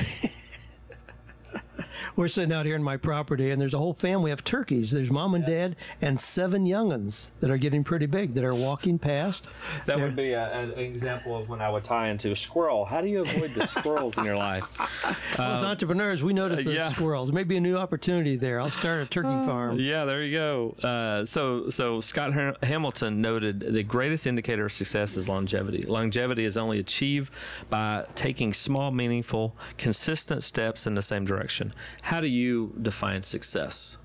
we're sitting out here in my property, and there's a whole family of turkeys. There's mom and dad and seven younguns that are getting pretty big that are walking past. That would be a, an example of when I would tie into a squirrel. How do you avoid the squirrels in your life? As entrepreneurs, we notice those yeah. squirrels. Maybe a new opportunity there. I'll start a turkey farm. Yeah, there you go. Uh, so, so Scott Har- Hamilton noted the greatest indicator of success is longevity. Longevity is only achieved by taking small, meaningful, consistent steps in the same direction. How do you define success?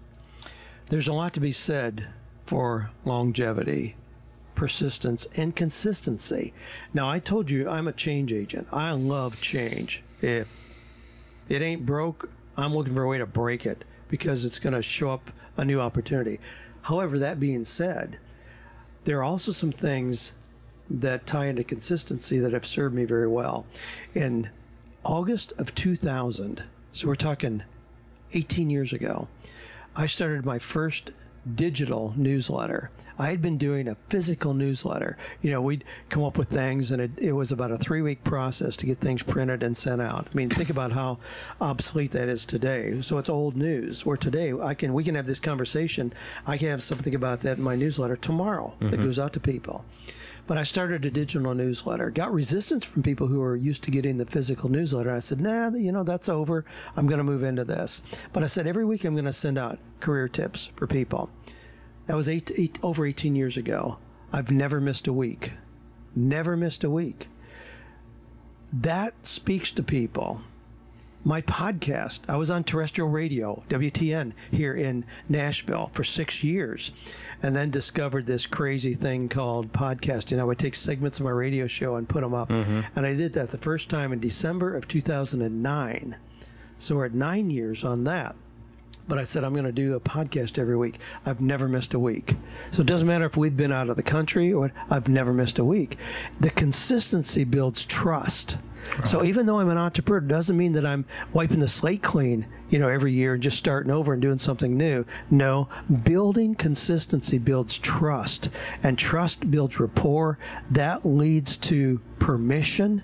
There's a lot to be said for longevity, persistence, and consistency. Now, I told you I'm a change agent. I love change. If it ain't broke, I'm looking for a way to break it because it's going to show up a new opportunity. However, that being said, there are also some things that tie into consistency that have served me very well. In August of 2000, so we're talking 18 years ago, I started my first digital newsletter. I had been doing a physical newsletter. You know, we'd come up with things, and it, it was about a three week process to get things printed and sent out. I mean, think about how obsolete that is today. So it's old news. Where today I can we can have this conversation. I can have something about that in my newsletter tomorrow that mm-hmm. goes out to people. But I started a digital newsletter. Got resistance from people who are used to getting the physical newsletter. I said, "Nah, you know that's over. I'm going to move into this." But I said every week I'm going to send out career tips for people. That was eight, eight, over 18 years ago. I've never missed a week. Never missed a week. That speaks to people. My podcast, I was on terrestrial radio, WTN, here in Nashville for six years, and then discovered this crazy thing called podcasting. I would take segments of my radio show and put them up. Mm-hmm. And I did that the first time in December of 2009. So we're at nine years on that but I said I'm going to do a podcast every week. I've never missed a week. So it doesn't matter if we've been out of the country or I've never missed a week. The consistency builds trust. So even though I'm an entrepreneur, it doesn't mean that I'm wiping the slate clean, you know, every year and just starting over and doing something new. No, building consistency builds trust, and trust builds rapport. That leads to permission,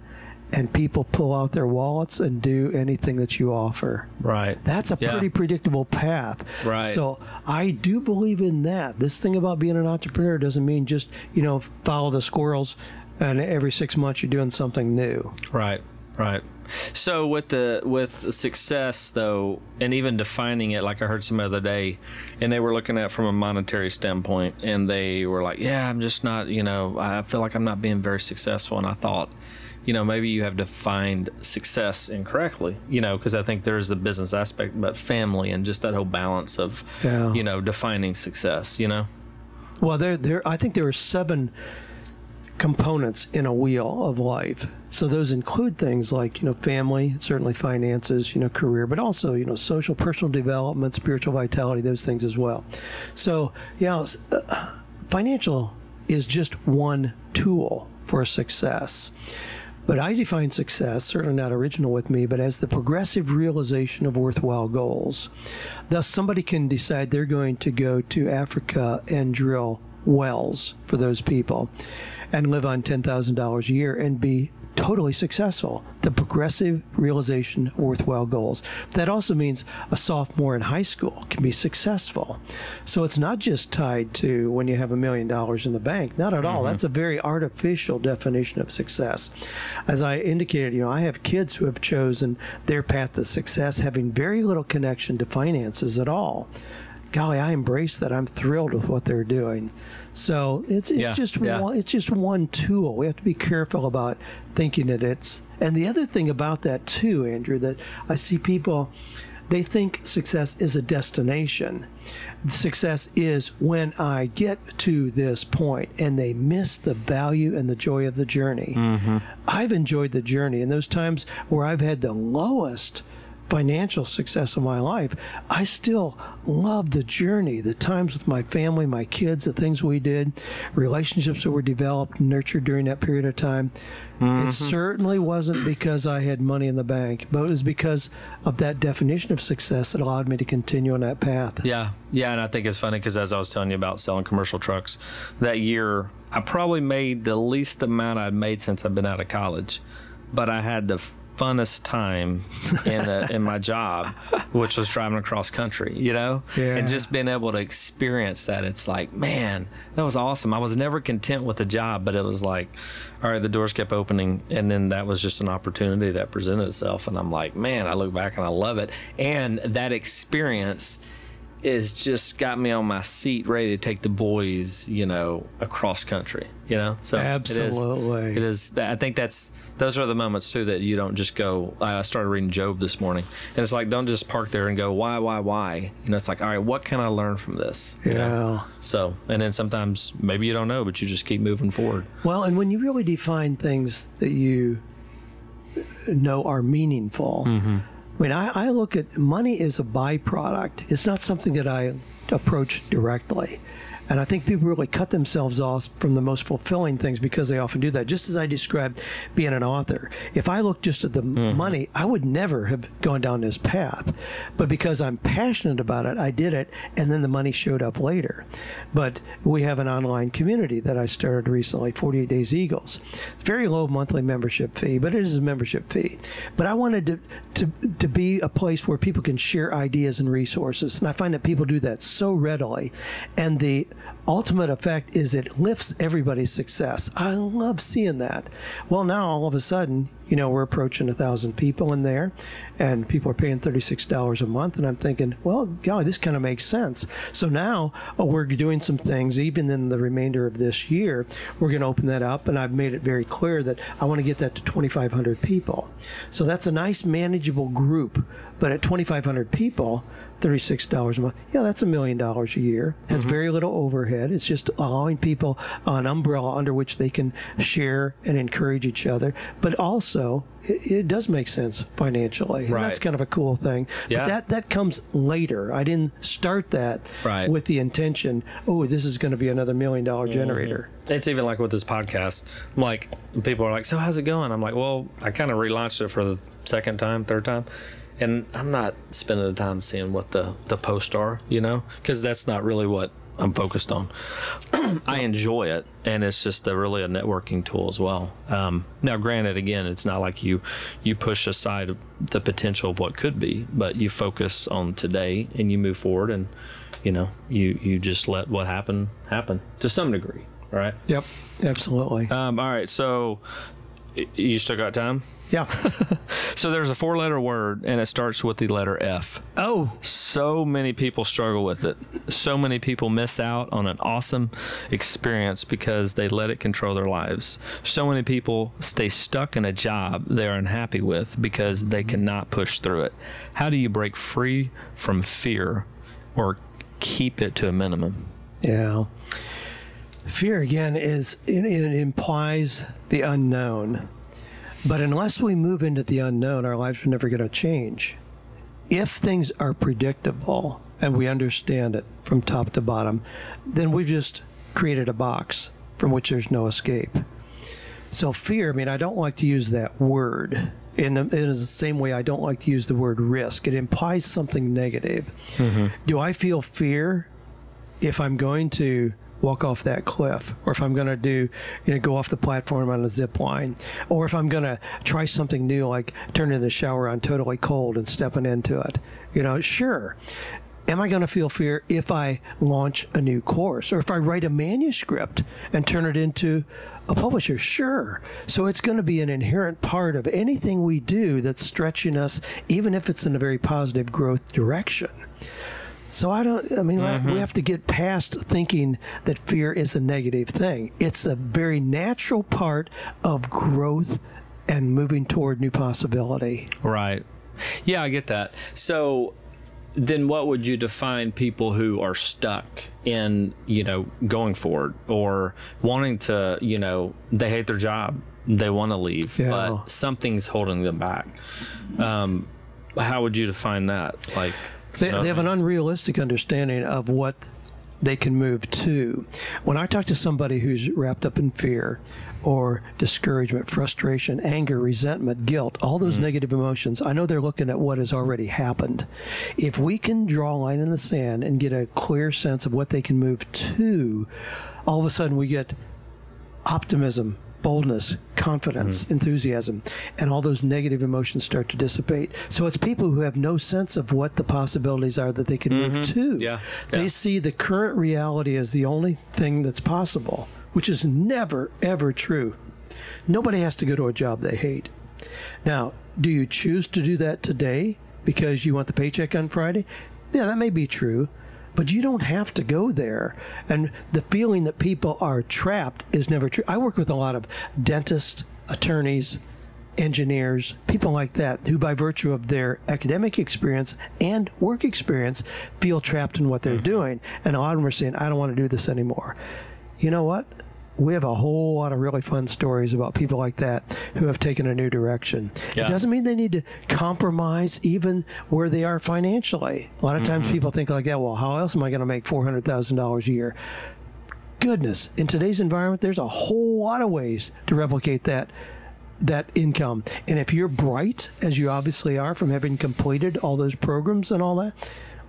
and people pull out their wallets and do anything that you offer. Right. That's a Yeah. pretty predictable path. Right. So I do believe in that. This thing about being an entrepreneur doesn't mean just, you know, follow the squirrels and every six months you're doing something new. Right, right. So with the with success though, and even defining it, like I heard some other day, and they were looking at it from a monetary standpoint, and they were like, "Yeah, I'm just not, you know, I feel like I'm not being very successful." And I thought, you know, maybe you have defined success incorrectly, you know, because I think there's the business aspect, but family and just that whole balance of, Yeah. you know, defining success, you know. Well, there, there. I think there are seven components in a wheel of life. So those include things like you know family, certainly finances, you know career, but also you know social, personal development, spiritual vitality, those things as well. So yeah, uh, financial is just one tool for success. But I define success, certainly not original with me, but as the progressive realization of worthwhile goals. Thus, somebody can decide they're going to go to Africa and drill wells for those people and live on $10,000 a year and be totally successful. The progressive realization of worthwhile goals. That also means a sophomore in high school can be successful. So it's not just tied to when you have a million dollars in the bank. Not at all. Mm-hmm. That's a very artificial definition of success. As I indicated, you know, I have kids who have chosen their path to success having very little connection to finances at all. Golly, I embrace that. I'm thrilled with what they're doing. So it's it's Yeah, just yeah. one it's just one tool. We have to be careful about thinking that it's. And the other thing about that too, Andrew, that I see people, they think success is a destination. Success is when I get to this point, and they miss the value and the joy of the journey. Mm-hmm. I've enjoyed the journey, and those times where I've had the lowest financial success of my life, I still love the journey, the times with my family, my kids, the things we did, relationships that were developed, nurtured during that period of time. It mm-hmm. certainly wasn't because I had money in the bank, but it was because of that definition of success that allowed me to continue on that path. Yeah, yeah, and I think it's funny because as I was telling you about selling commercial trucks, that year I probably made the least amount I'd made since I've been out of college, but I had the funnest time in a, in my job, which was driving across country, you know, Yeah. and just being able to experience that. It's like, man, that was awesome. I was never content with the job, but it was like, all right, the doors kept opening, and then that was just an opportunity that presented itself, and I'm like, man, I look back and I love it, and that experience is just got me on my seat ready to take the boys you know across country you know so Absolutely. it is, it is i think that's those are the moments too that you don't just go i started reading job this morning and it's like don't just park there and go why why why you know it's like all right what can i learn from this You know? Yeah. so and then sometimes maybe you don't know but you just keep moving forward Well, and when you really define things that you know are meaningful, mm-hmm. I mean, I, I look at money as a byproduct. It's not something that I approach directly. And I think people really cut themselves off from the most fulfilling things because they often do that. Just as I described being an author, if I looked just at the mm-hmm. money, I would never have gone down this path. But because I'm passionate about it, I did it, and then the money showed up later. But we have an online community that I started recently, 48 Days Eagles. It's very low monthly membership fee, but it is a membership fee. But I wanted to, to, to be a place where people can share ideas and resources. And I find that people do that so readily. And the ultimate effect is it lifts everybody's success. I love seeing that. Well, now all of a sudden, you know, we're approaching a thousand people in there, and people are paying thirty-six dollars a month, and I'm thinking, well, golly, this kind of makes sense. So now uh, we're doing some things, even in the remainder of this year, we're going to open that up, and I've made it very clear that I want to get that to 2,500 people. So that's a nice, manageable group, but at 2,500 people. $36 a month. Yeah, that's a million dollars a year. Has mm-hmm. very little overhead. It's just allowing people an umbrella under which they can share and encourage each other. But also, it, it does make sense financially. And that's kind of a cool thing. Yeah. But that, that comes later. I didn't start that Right. with the intention, oh, this is going to be another million dollar mm-hmm. generator. It's even like with this podcast. I'm like, people are like, "So how's it going?" I'm like, "Well, I kind of relaunched it for the second time, third time, and I'm not spending the time seeing what the the posts are, you know, because that's not really what I'm focused on. I enjoy it, and it's just a, really a networking tool as well. Um, now, granted, again, it's not like you you push aside the potential of what could be, but you focus on today and you move forward, and you know, you you just let what happened happen to some degree, right? Yep, absolutely. Um, all right, so you still got time? yeah. So there's a four letter word and it starts with the letter F. Oh, So many people struggle with it. So many people miss out on an awesome experience because they let it control their lives. So many people stay stuck in a job they're unhappy with because they cannot push through it. How do you break free from fear or keep it to a minimum? Yeah. Fear again is it, it implies the unknown. But unless we move into the unknown, our lives are never going to change. If things are predictable and we understand it from top to bottom, then we've just created a box from which there's no escape. So fear, I mean, I don't like to use that word. In the, in the same way, I don't like to use the word risk. It implies something negative. Mm-hmm. Do I feel fear if I'm going to walk off that cliff, or if I'm going to do, you know, go off the platform on a zip line, or if I'm going to try something new, like turning the shower on totally cold and stepping into it, you know, sure. Am I going to feel fear if I launch a new course or if I write a manuscript and turn it into a publisher? Sure. So it's going to be an inherent part of anything we do that's stretching us, even if it's in a very positive growth direction. So I don't. I mean, we have to get past thinking that fear is a negative thing. It's a very natural part of growth and moving toward new possibility. Right. Yeah, I get that. So then what would you define people who are stuck in, you know, going forward or wanting to, you know, they hate their job, they want to leave, Yeah. but something's holding them back. Um, how would you define that? Like, They, they have an unrealistic understanding of what they can move to. When I talk to somebody who's wrapped up in fear or discouragement, frustration, anger, resentment, guilt, all those mm-hmm. negative emotions, I know they're looking at what has already happened. If we can draw a line in the sand and get a clear sense of what they can move to, all of a sudden we get optimism boldness, confidence, Mm-hmm. enthusiasm, and all those negative emotions start to dissipate. So it's people who have no sense of what the possibilities are that they can move to. Mm-hmm. Yeah, They yeah. see the current reality as the only thing that's possible, which is never, ever true. Nobody has to go to a job they hate. Now, do you choose to do that today because you want the paycheck on Friday? Yeah, that may be true, but you don't have to go there. And the feeling that people are trapped is never true. I work with a lot of dentists, attorneys, engineers, people like that, who by virtue of their academic experience and work experience feel trapped in what they're mm-hmm. doing. And a lot of them are saying, I don't want to do this anymore. You know what? We have a whole lot of really fun stories about people like that who have taken a new direction. Yeah. It doesn't mean they need to compromise even where they are financially. A lot of times mm-hmm. people think like that, well, how else am I going to make $400,000 a year? Goodness, in today's environment, there's a whole lot of ways to replicate that that income. And if you're bright, as you obviously are from having completed all those programs and all that,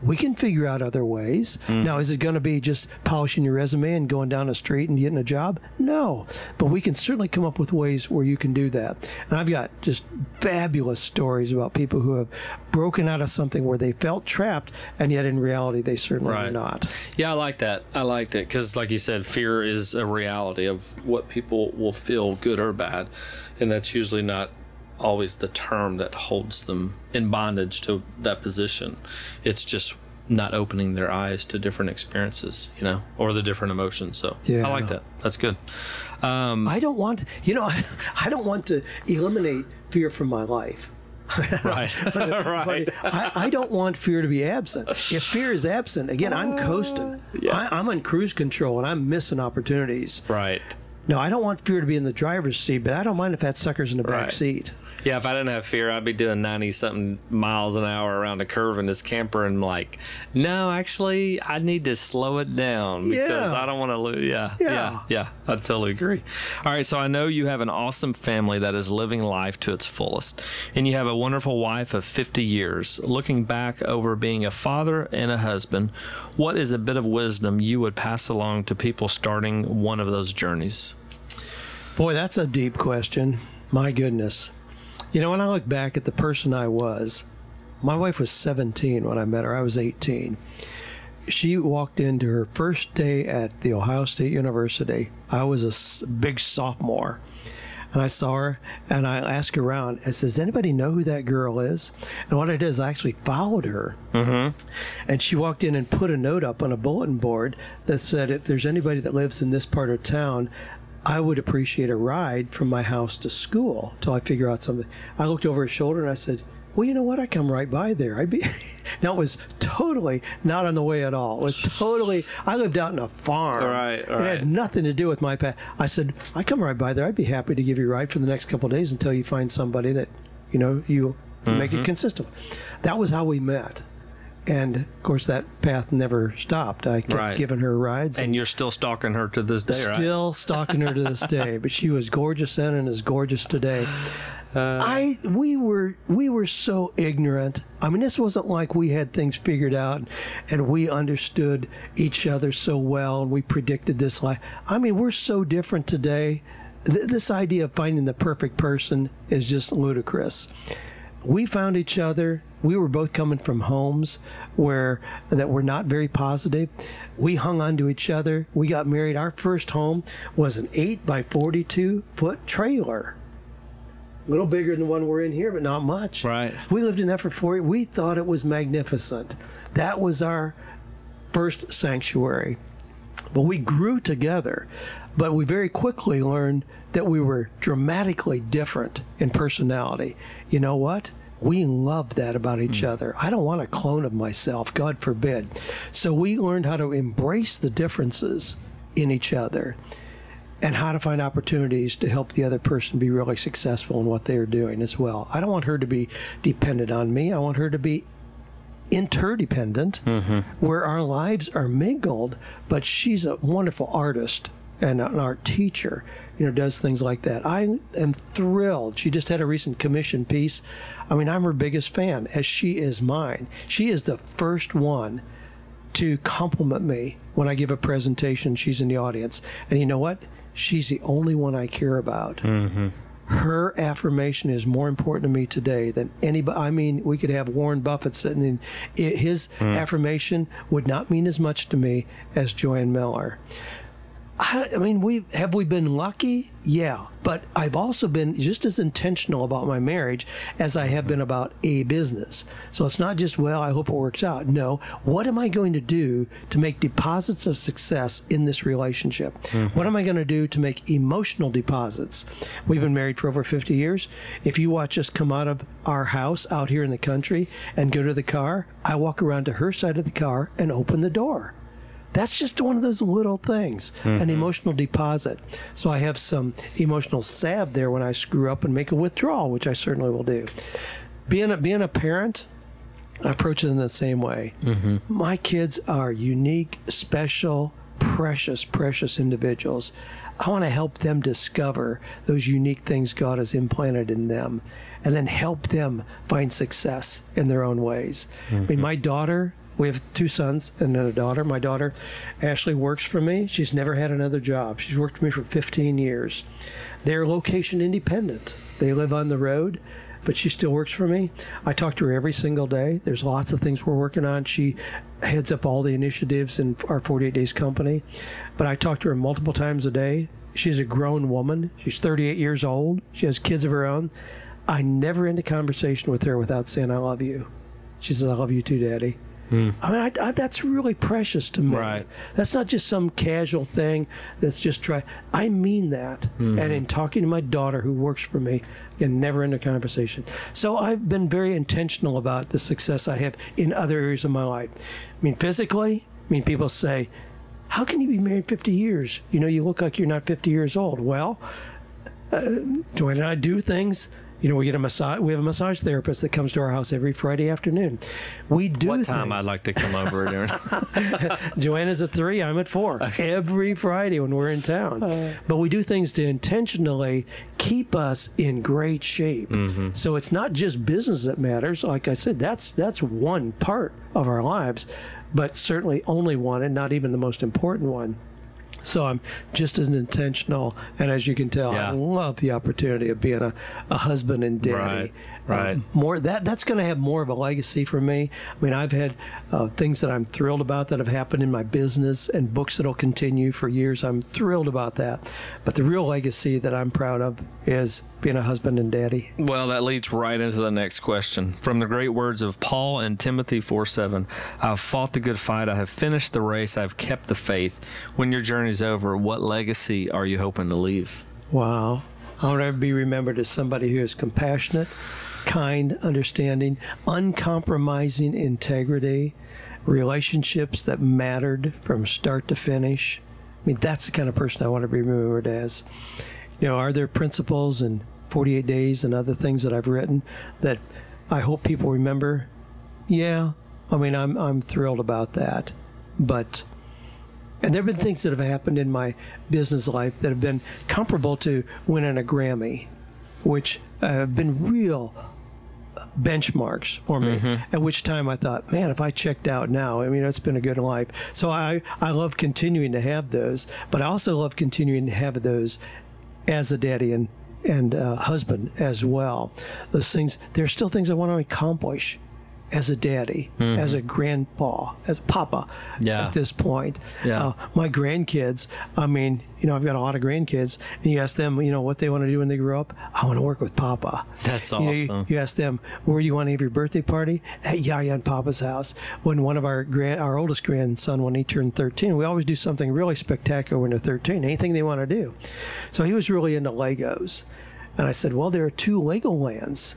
we can figure out other ways. Mm. Now, is it going to be just polishing your resume and going down the street and getting a job? No. But we can certainly come up with ways where you can do that. And I've got just fabulous stories about people who have broken out of something where they felt trapped, and yet in reality, they certainly are Right. not. Yeah, I like that. I like that because, like you said, fear is a reality of what people will feel, good or bad, and that's usually not always the term that holds them in bondage to that position. It's just not opening their eyes to different experiences, you know, or the different emotions. So Yeah. I like that. That's good. Um, I don't want, you know, I, I don't want to eliminate fear from my life. Right. right. But I, I don't want fear to be absent. If fear is absent, again, I'm uh, coasting. I, I'm on cruise control and I'm missing opportunities. Right. No, I don't want fear to be in the driver's seat, but I don't mind if that sucker's in the back Right. seat. Yeah, if I didn't have fear, I'd be doing 90 something miles an hour around a curve in this camper and like, no, actually, I need to slow it down because Yeah. I don't want to lose. Yeah, yeah. Yeah. Yeah. I totally agree. All right. So I know you have an awesome family that is living life to its fullest, and you have a wonderful wife of 50 years. Looking back over being a father and a husband, what is a bit of wisdom you would pass along to people starting one of those journeys? Boy, that's a deep question. My goodness. You know, when I look back at the person I was, my wife was 17 when I met her. I was 18. She walked into her first day at the Ohio State University. I was a big sophomore. And I saw her and I asked around, I said, Does anybody know who that girl is? And what I did is I actually followed her. Mm-hmm. And she walked in and put a note up on a bulletin board that said, If there's anybody that lives in this part of town, I would appreciate a ride from my house to school till I figure out something. I looked over his shoulder and I said, Well, you know what? I come right by there. I'd be. now, it was totally not on the way at all. It was totally. I lived out in a farm. Right, Right. It right. had nothing to do with my path. I said, I come right by there. I'd be happy to give you a ride for the next couple of days until you find somebody that, you know, you make Mm-hmm. it consistent. with." That was how we met. And of course, that path never stopped. I kept Right. giving her rides. And you're still stalking her to this day, right? Still stalking her to this day, but she was gorgeous then and is gorgeous today. Uh, I we were we were so ignorant. I mean, this wasn't like we had things figured out and we understood each other so well and we predicted this life. I mean, we're so different today. Th- this idea of finding the perfect person is just ludicrous we found each other. We were both coming from homes where that were not very positive. We hung on to each other. We got married. Our first home was an eight by forty-two foot trailer. A little bigger than the one we're in here, but not much. Right. We lived in that for four. We thought it was magnificent. That was our first sanctuary. But we grew together, but we very quickly learned that we were dramatically different in personality. You know what? We love that about each hmm. other. I don't want a clone of myself, God forbid. So we learned how to embrace the differences in each other and how to find opportunities to help the other person be really successful in what they are doing as well. I don't want her to be dependent on me. I want her to be interdependent, mm-hmm. where our lives are mingled. But she's a wonderful artist and an art teacher. You know, does things like that. I am thrilled. She just had a recent commission piece. I mean, I'm her biggest fan, as she is mine. She is the first one to compliment me when I give a presentation. She's in the audience. And you know what? She's the only one I care about. Mm-hmm. Her affirmation is more important to me today than anybody. I mean, we could have Warren Buffett sitting in his mm. affirmation would not mean as much to me as Joanne Miller. I, I mean, we have we been lucky? Yeah, but I've also been just as intentional about my marriage as I have been about a business. So it's not just well, I hope it works out. No, what am I going to do to make deposits of success in this relationship? Mm-hmm. What am I going to do to make emotional deposits? We've been married for over 50 years. If you watch us come out of our house out here in the country and go to the car, I walk around to her side of the car and open the door. That's just one of those little things, an mm-hmm. emotional deposit. So I have some emotional salve there when I screw up and make a withdrawal, which I certainly will do. Being a, being a parent, I approach it in the same way. Mm-hmm. My kids are unique, special, precious, precious individuals. I want to help them discover those unique things God has implanted in them and then help them find success in their own ways. I mean, mm-hmm. my daughter, we have two sons and a daughter. My daughter, Ashley, works for me. She's never had another job. She's worked for me for 15 years. They're location independent. They live on the road, but she still works for me. I talk to her every single day. There's lots of things we're working on. She heads up all the initiatives in our 48 Days company, but I talk to her multiple times a day. She's a grown woman. She's 38 years old. She has kids of her own. I never end a conversation with her without saying, I love you. She says, I love you too, Daddy. I mean, I, I, that's really precious to me. Right. That's not just some casual thing that's just try. I mean that. And in talking to my daughter who works for me, again, never end a conversation. So I've been very intentional about the success I have in other areas of my life. I mean, physically, I mean, people say, how can you be married 50 years? You know, you look like you're not 50 years old. Well, uh, Joanne and I do things. You know, we get a massage. We have a massage therapist that comes to our house every Friday afternoon. We do What time things. I'd like to come over during. Joanne's at three. I'm at four every Friday when we're in town. Uh. but we do things to intentionally keep us in great shape. Mm-hmm. So it's not just business that matters. Like I said, that's that's one part of our lives, but certainly only one, and not even the most important one. So I'm just as intentional, and as you can tell, Yeah. I love the opportunity of being a, a husband and daddy. Right, right. More that that's going to have more of a legacy for me. I mean, I've had uh, things that I'm thrilled about that have happened in my business and books that'll continue for years. I'm thrilled about that. But the real legacy that I'm proud of is being a husband and daddy. Well, that leads right into the next question. From the great words of Paul and Timothy 4 7, I have fought the good fight, I have finished the race, I have kept the faith. When your journey's over, what legacy are you hoping to leave? Wow. I want to be remembered as somebody who is compassionate, kind, understanding, uncompromising integrity, relationships that mattered from start to finish. I mean, that's the kind of person I want to be remembered as. You know, are there principles and 48 days and other things that I've written that I hope people remember? Yeah. I mean, I'm, I'm thrilled about that. But and there have been things that have happened in my business life that have been comparable to winning a Grammy, which have been real benchmarks for me. At which time I thought, man, if I checked out now, I mean, it's been a good life. So I, I love continuing to have those, but I also love continuing to have those as a daddy and and uh, husband as well. Those things, there's still things I want to accomplish as a daddy, as a grandpa, as papa Yeah. at this point. Yeah. Uh, my grandkids, I mean, you know, I've got a lot of grandkids, and you ask them, you know, what they want to do when they grow up. I want to work with Papa. That's You, know, you- awesome. you ask them, where do you want to have your birthday party? At Yaya and Papa's house. When one of our grand, our oldest grandson, when he turned 13, we always do something really spectacular when they're 13. Anything they want to do. So he was really into Legos, and I said, well, there are two Lego lands.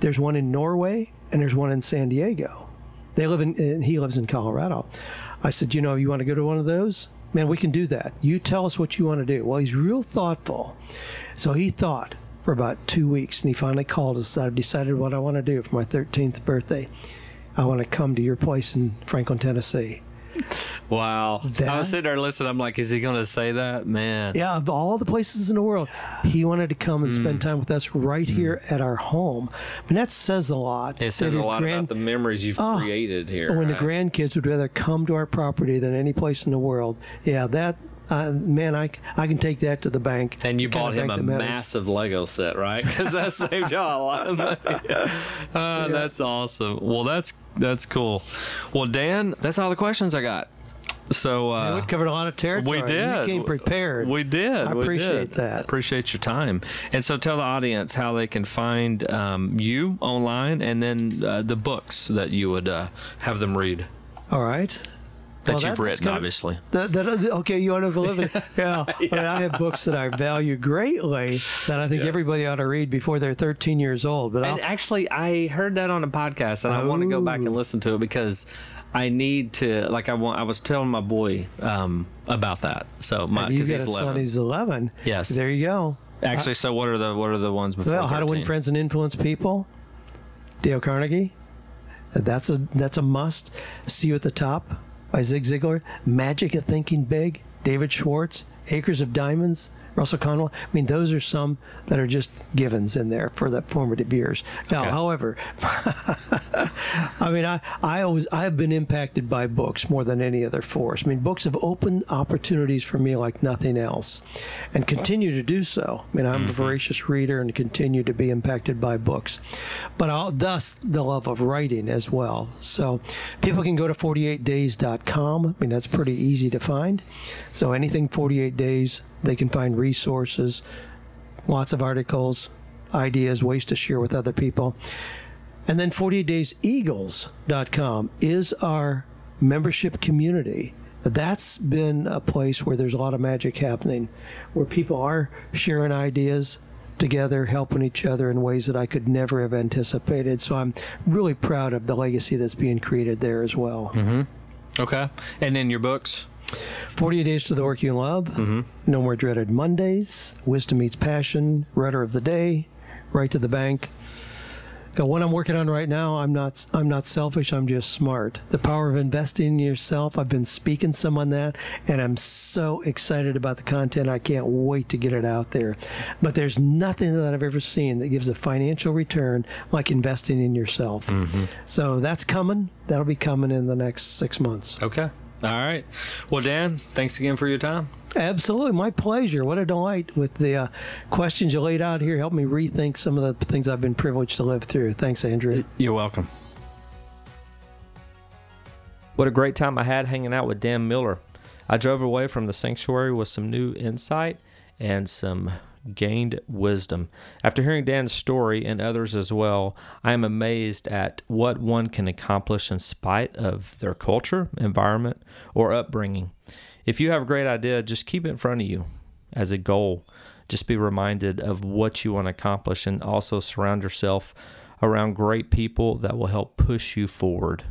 There's one in Norway and there's one in San Diego. They live in, and he lives in Colorado. I said, you know, you want to go to one of those? Man, we can do that. You tell us what you want to do. Well, he's real thoughtful. So he thought for about two weeks and he finally called us. I've decided what I want to do for my 13th birthday. I want to come to your place in Franklin, Tennessee. Wow. I was sitting there listening. I'm like, is he going to say that? Man. Yeah, of all the places in the world, he wanted to come and Mm. spend time with us right here at our home. I mean, that says a lot. It says a lot grand- about the memories you've Oh, created here. When the grandkids would rather come to our property than any place in the world. Yeah, that uh, man, I, I can take that to the bank. and you bought him a massive Lego set, right? Because that saved y'all a lot of money. Uh, That's awesome. Well, that's that's cool. Well, Dan, that's all the questions I got. So uh, We covered a lot of territory. We did. You came prepared. We did. I we appreciate did. that. Appreciate your time. And so tell the audience how they can find um, you online and then uh, the books that you would uh, have them read All right. That Well, you've that- that's written, obviously. That, that, okay, you want to live it? Yeah. I, mean, I have books that I value greatly that I think everybody ought to read before they're 13 years old. But I'll, And actually, I heard that on a podcast, and I want to go back and listen to it because I need to. Like, I want. I was telling my boy um, about that. So my because he's a son, eleven. he's 11. Yes. There you go. Actually, so what are the what are the ones before? Well, how to win friends and influence people. Dale Carnegie. That's a that's a must. See you at the top by Zig Ziglar. Magic of Thinking Big. David Schwartz. Acres of Diamonds. Russell Conwell. I mean, those are some that are just givens in there for the formative years. Now, Okay. however, I mean, I, I always I have been impacted by books more than any other force. I mean, books have opened opportunities for me like nothing else, and continue to do so. I mean, I'm a mm-hmm. voracious reader and continue to be impacted by books, but I'll, thus the love of writing as well. So, people can go to 48days.com. I mean, that's pretty easy to find. So, anything 48 days, they can find resources, lots of articles, ideas, ways to share with other people. And then 48dayseagles.com is our membership community. That's been a place where there's a lot of magic happening, where people are sharing ideas together, helping each other in ways that I could never have anticipated. So I'm really proud of the legacy that's being created there as well. Mm-hmm. Okay, and then your books. 48 Days to the Work You Love, No More Dreaded Mondays, Wisdom Meets Passion, Rudder of the Day, Write to the Bank. Got one I'm working on right now. I'm not. I'm not selfish. I'm just smart. The power of investing in yourself. I've been speaking some on that, and I'm so excited about the content. I can't wait to get it out there. But there's nothing that I've ever seen that gives a financial return like investing in yourself. Mm-hmm. So that's coming. That'll be coming in the next six months. Okay. All right. Well, Dan, thanks again for your time. Absolutely, my pleasure. What a delight with the uh, questions you laid out here. Helped me rethink some of the things I've been privileged to live through. Thanks, Andrew. You're welcome. What a great time I had hanging out with Dan Miller. I drove away from the sanctuary with some new insight and some gained wisdom. After hearing Dan's story and others as well, I am amazed at what one can accomplish in spite of their culture, environment, or upbringing. If you have a great idea, just keep it in front of you as a goal. Just be reminded of what you want to accomplish and also surround yourself around great people that will help push you forward.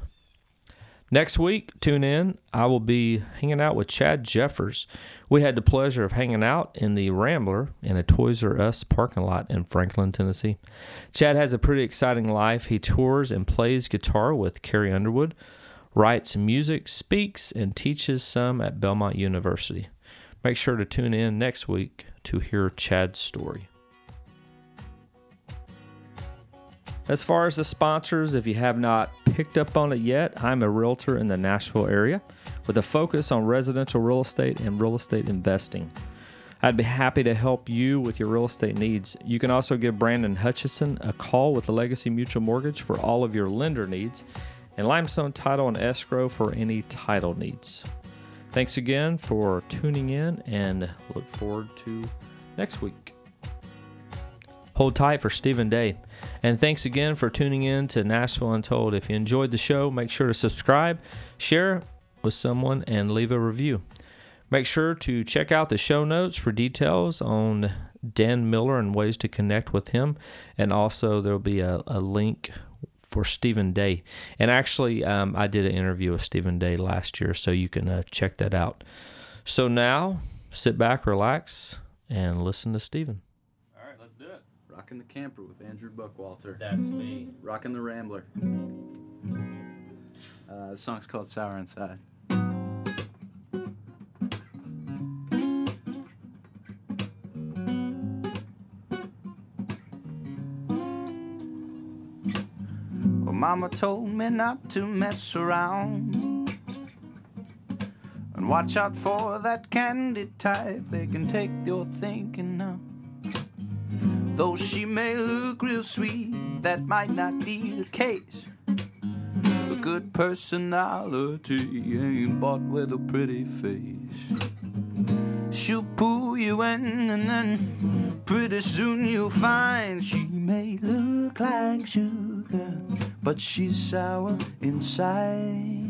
Next week, tune in. I will be hanging out with Chad Jeffers. We had the pleasure of hanging out in the Rambler in a Toys R Us parking lot in Franklin, Tennessee. Chad has a pretty exciting life. He tours and plays guitar with Carrie Underwood, writes music, speaks, and teaches some at Belmont University. Make sure to tune in next week to hear Chad's story. As far as the sponsors, if you have not picked up on it yet, I'm a realtor in the Nashville area with a focus on residential real estate and real estate investing. I'd be happy to help you with your real estate needs. You can also give Brandon Hutchison a call with the Legacy Mutual Mortgage for all of your lender needs and Limestone Title and Escrow for any title needs. Thanks again for tuning in and look forward to next week. Hold tight for Stephen Day. And thanks again for tuning in to Nashville Untold. If you enjoyed the show, make sure to subscribe, share with someone, and leave a review. Make sure to check out the show notes for details on Dan Miller and ways to connect with him. And also, there'll be a, a link for Stephen Day. And actually, um, I did an interview with Stephen Day last year, so you can uh, check that out. So now, sit back, relax, and listen to Stephen. Rocking the Camper with Andrew Buckwalter. That's me. Rocking the Rambler. Uh, the song's called Sour Inside. Well, Mama told me not to mess around and watch out for that candy type. They can take your thinking now. Though she may look real sweet, that might not be the case. A good personality ain't bought with a pretty face. She'll pull you in, and then pretty soon you'll find she may look like sugar, but she's sour inside.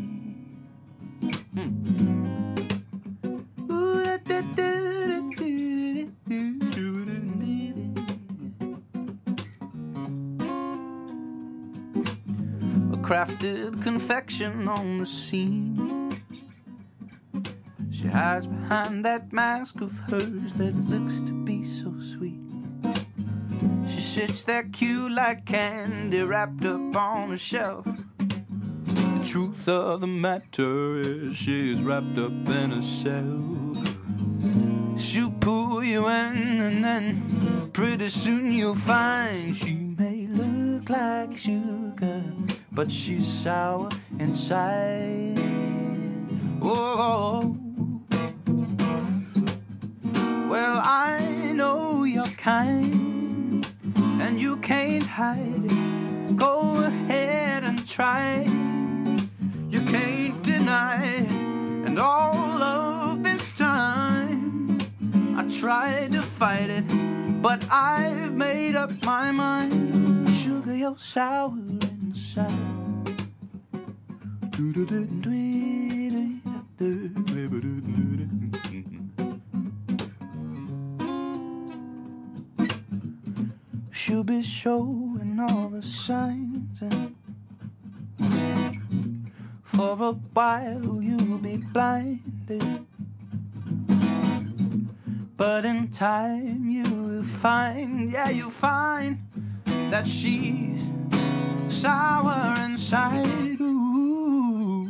Hmm. A crafted confection on the scene. She hides behind that mask of hers that looks to be so sweet. She sits there cute like candy wrapped up on a shelf. The truth of the matter is she's wrapped up in herself. She'll pull you in, and then pretty soon you'll find she may look like sugar, but she's sour inside. Oh, well, I know you're kind, and you can't hide it. Go ahead and try. You can't deny it, and all of this time I tried to fight it, but I've made up my mind. Sugar, you're sour. She'll be showing all the signs, and for a while you'll be blinded. But in time you will find, yeah, you'll find that she's sour inside. Ooh.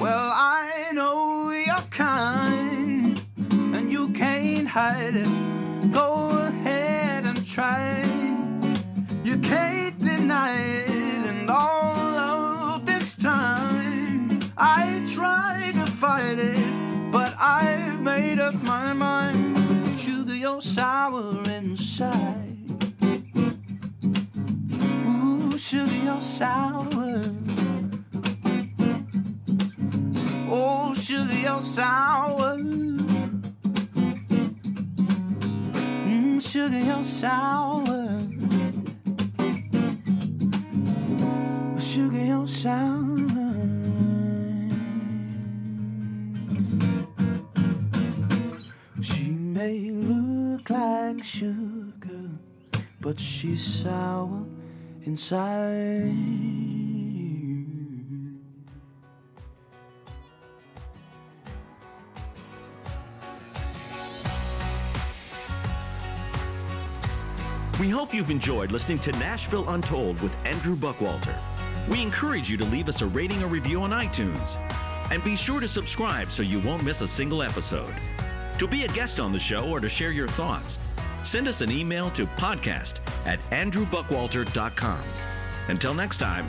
Well, I know you're kind, and you can't hide it. Go ahead and try. You can't deny it, and all of this time I tried to fight it, but I've made up my mind. Sugar, you're sour inside. Sugar, you're sour. Oh, sugar, you're sour. Mm, sugar, you're sour. Sugar, you're sour. She may look like sugar, but she's sour inside. We hope you've enjoyed listening to Nashville Untold with Andrew Buckwalter. We encourage you to leave us a rating or review on iTunes. And be sure to subscribe so you won't miss a single episode. To be a guest on the show or to share your thoughts, send us an email to podcast at andrewbuckwalter.com. Until next time,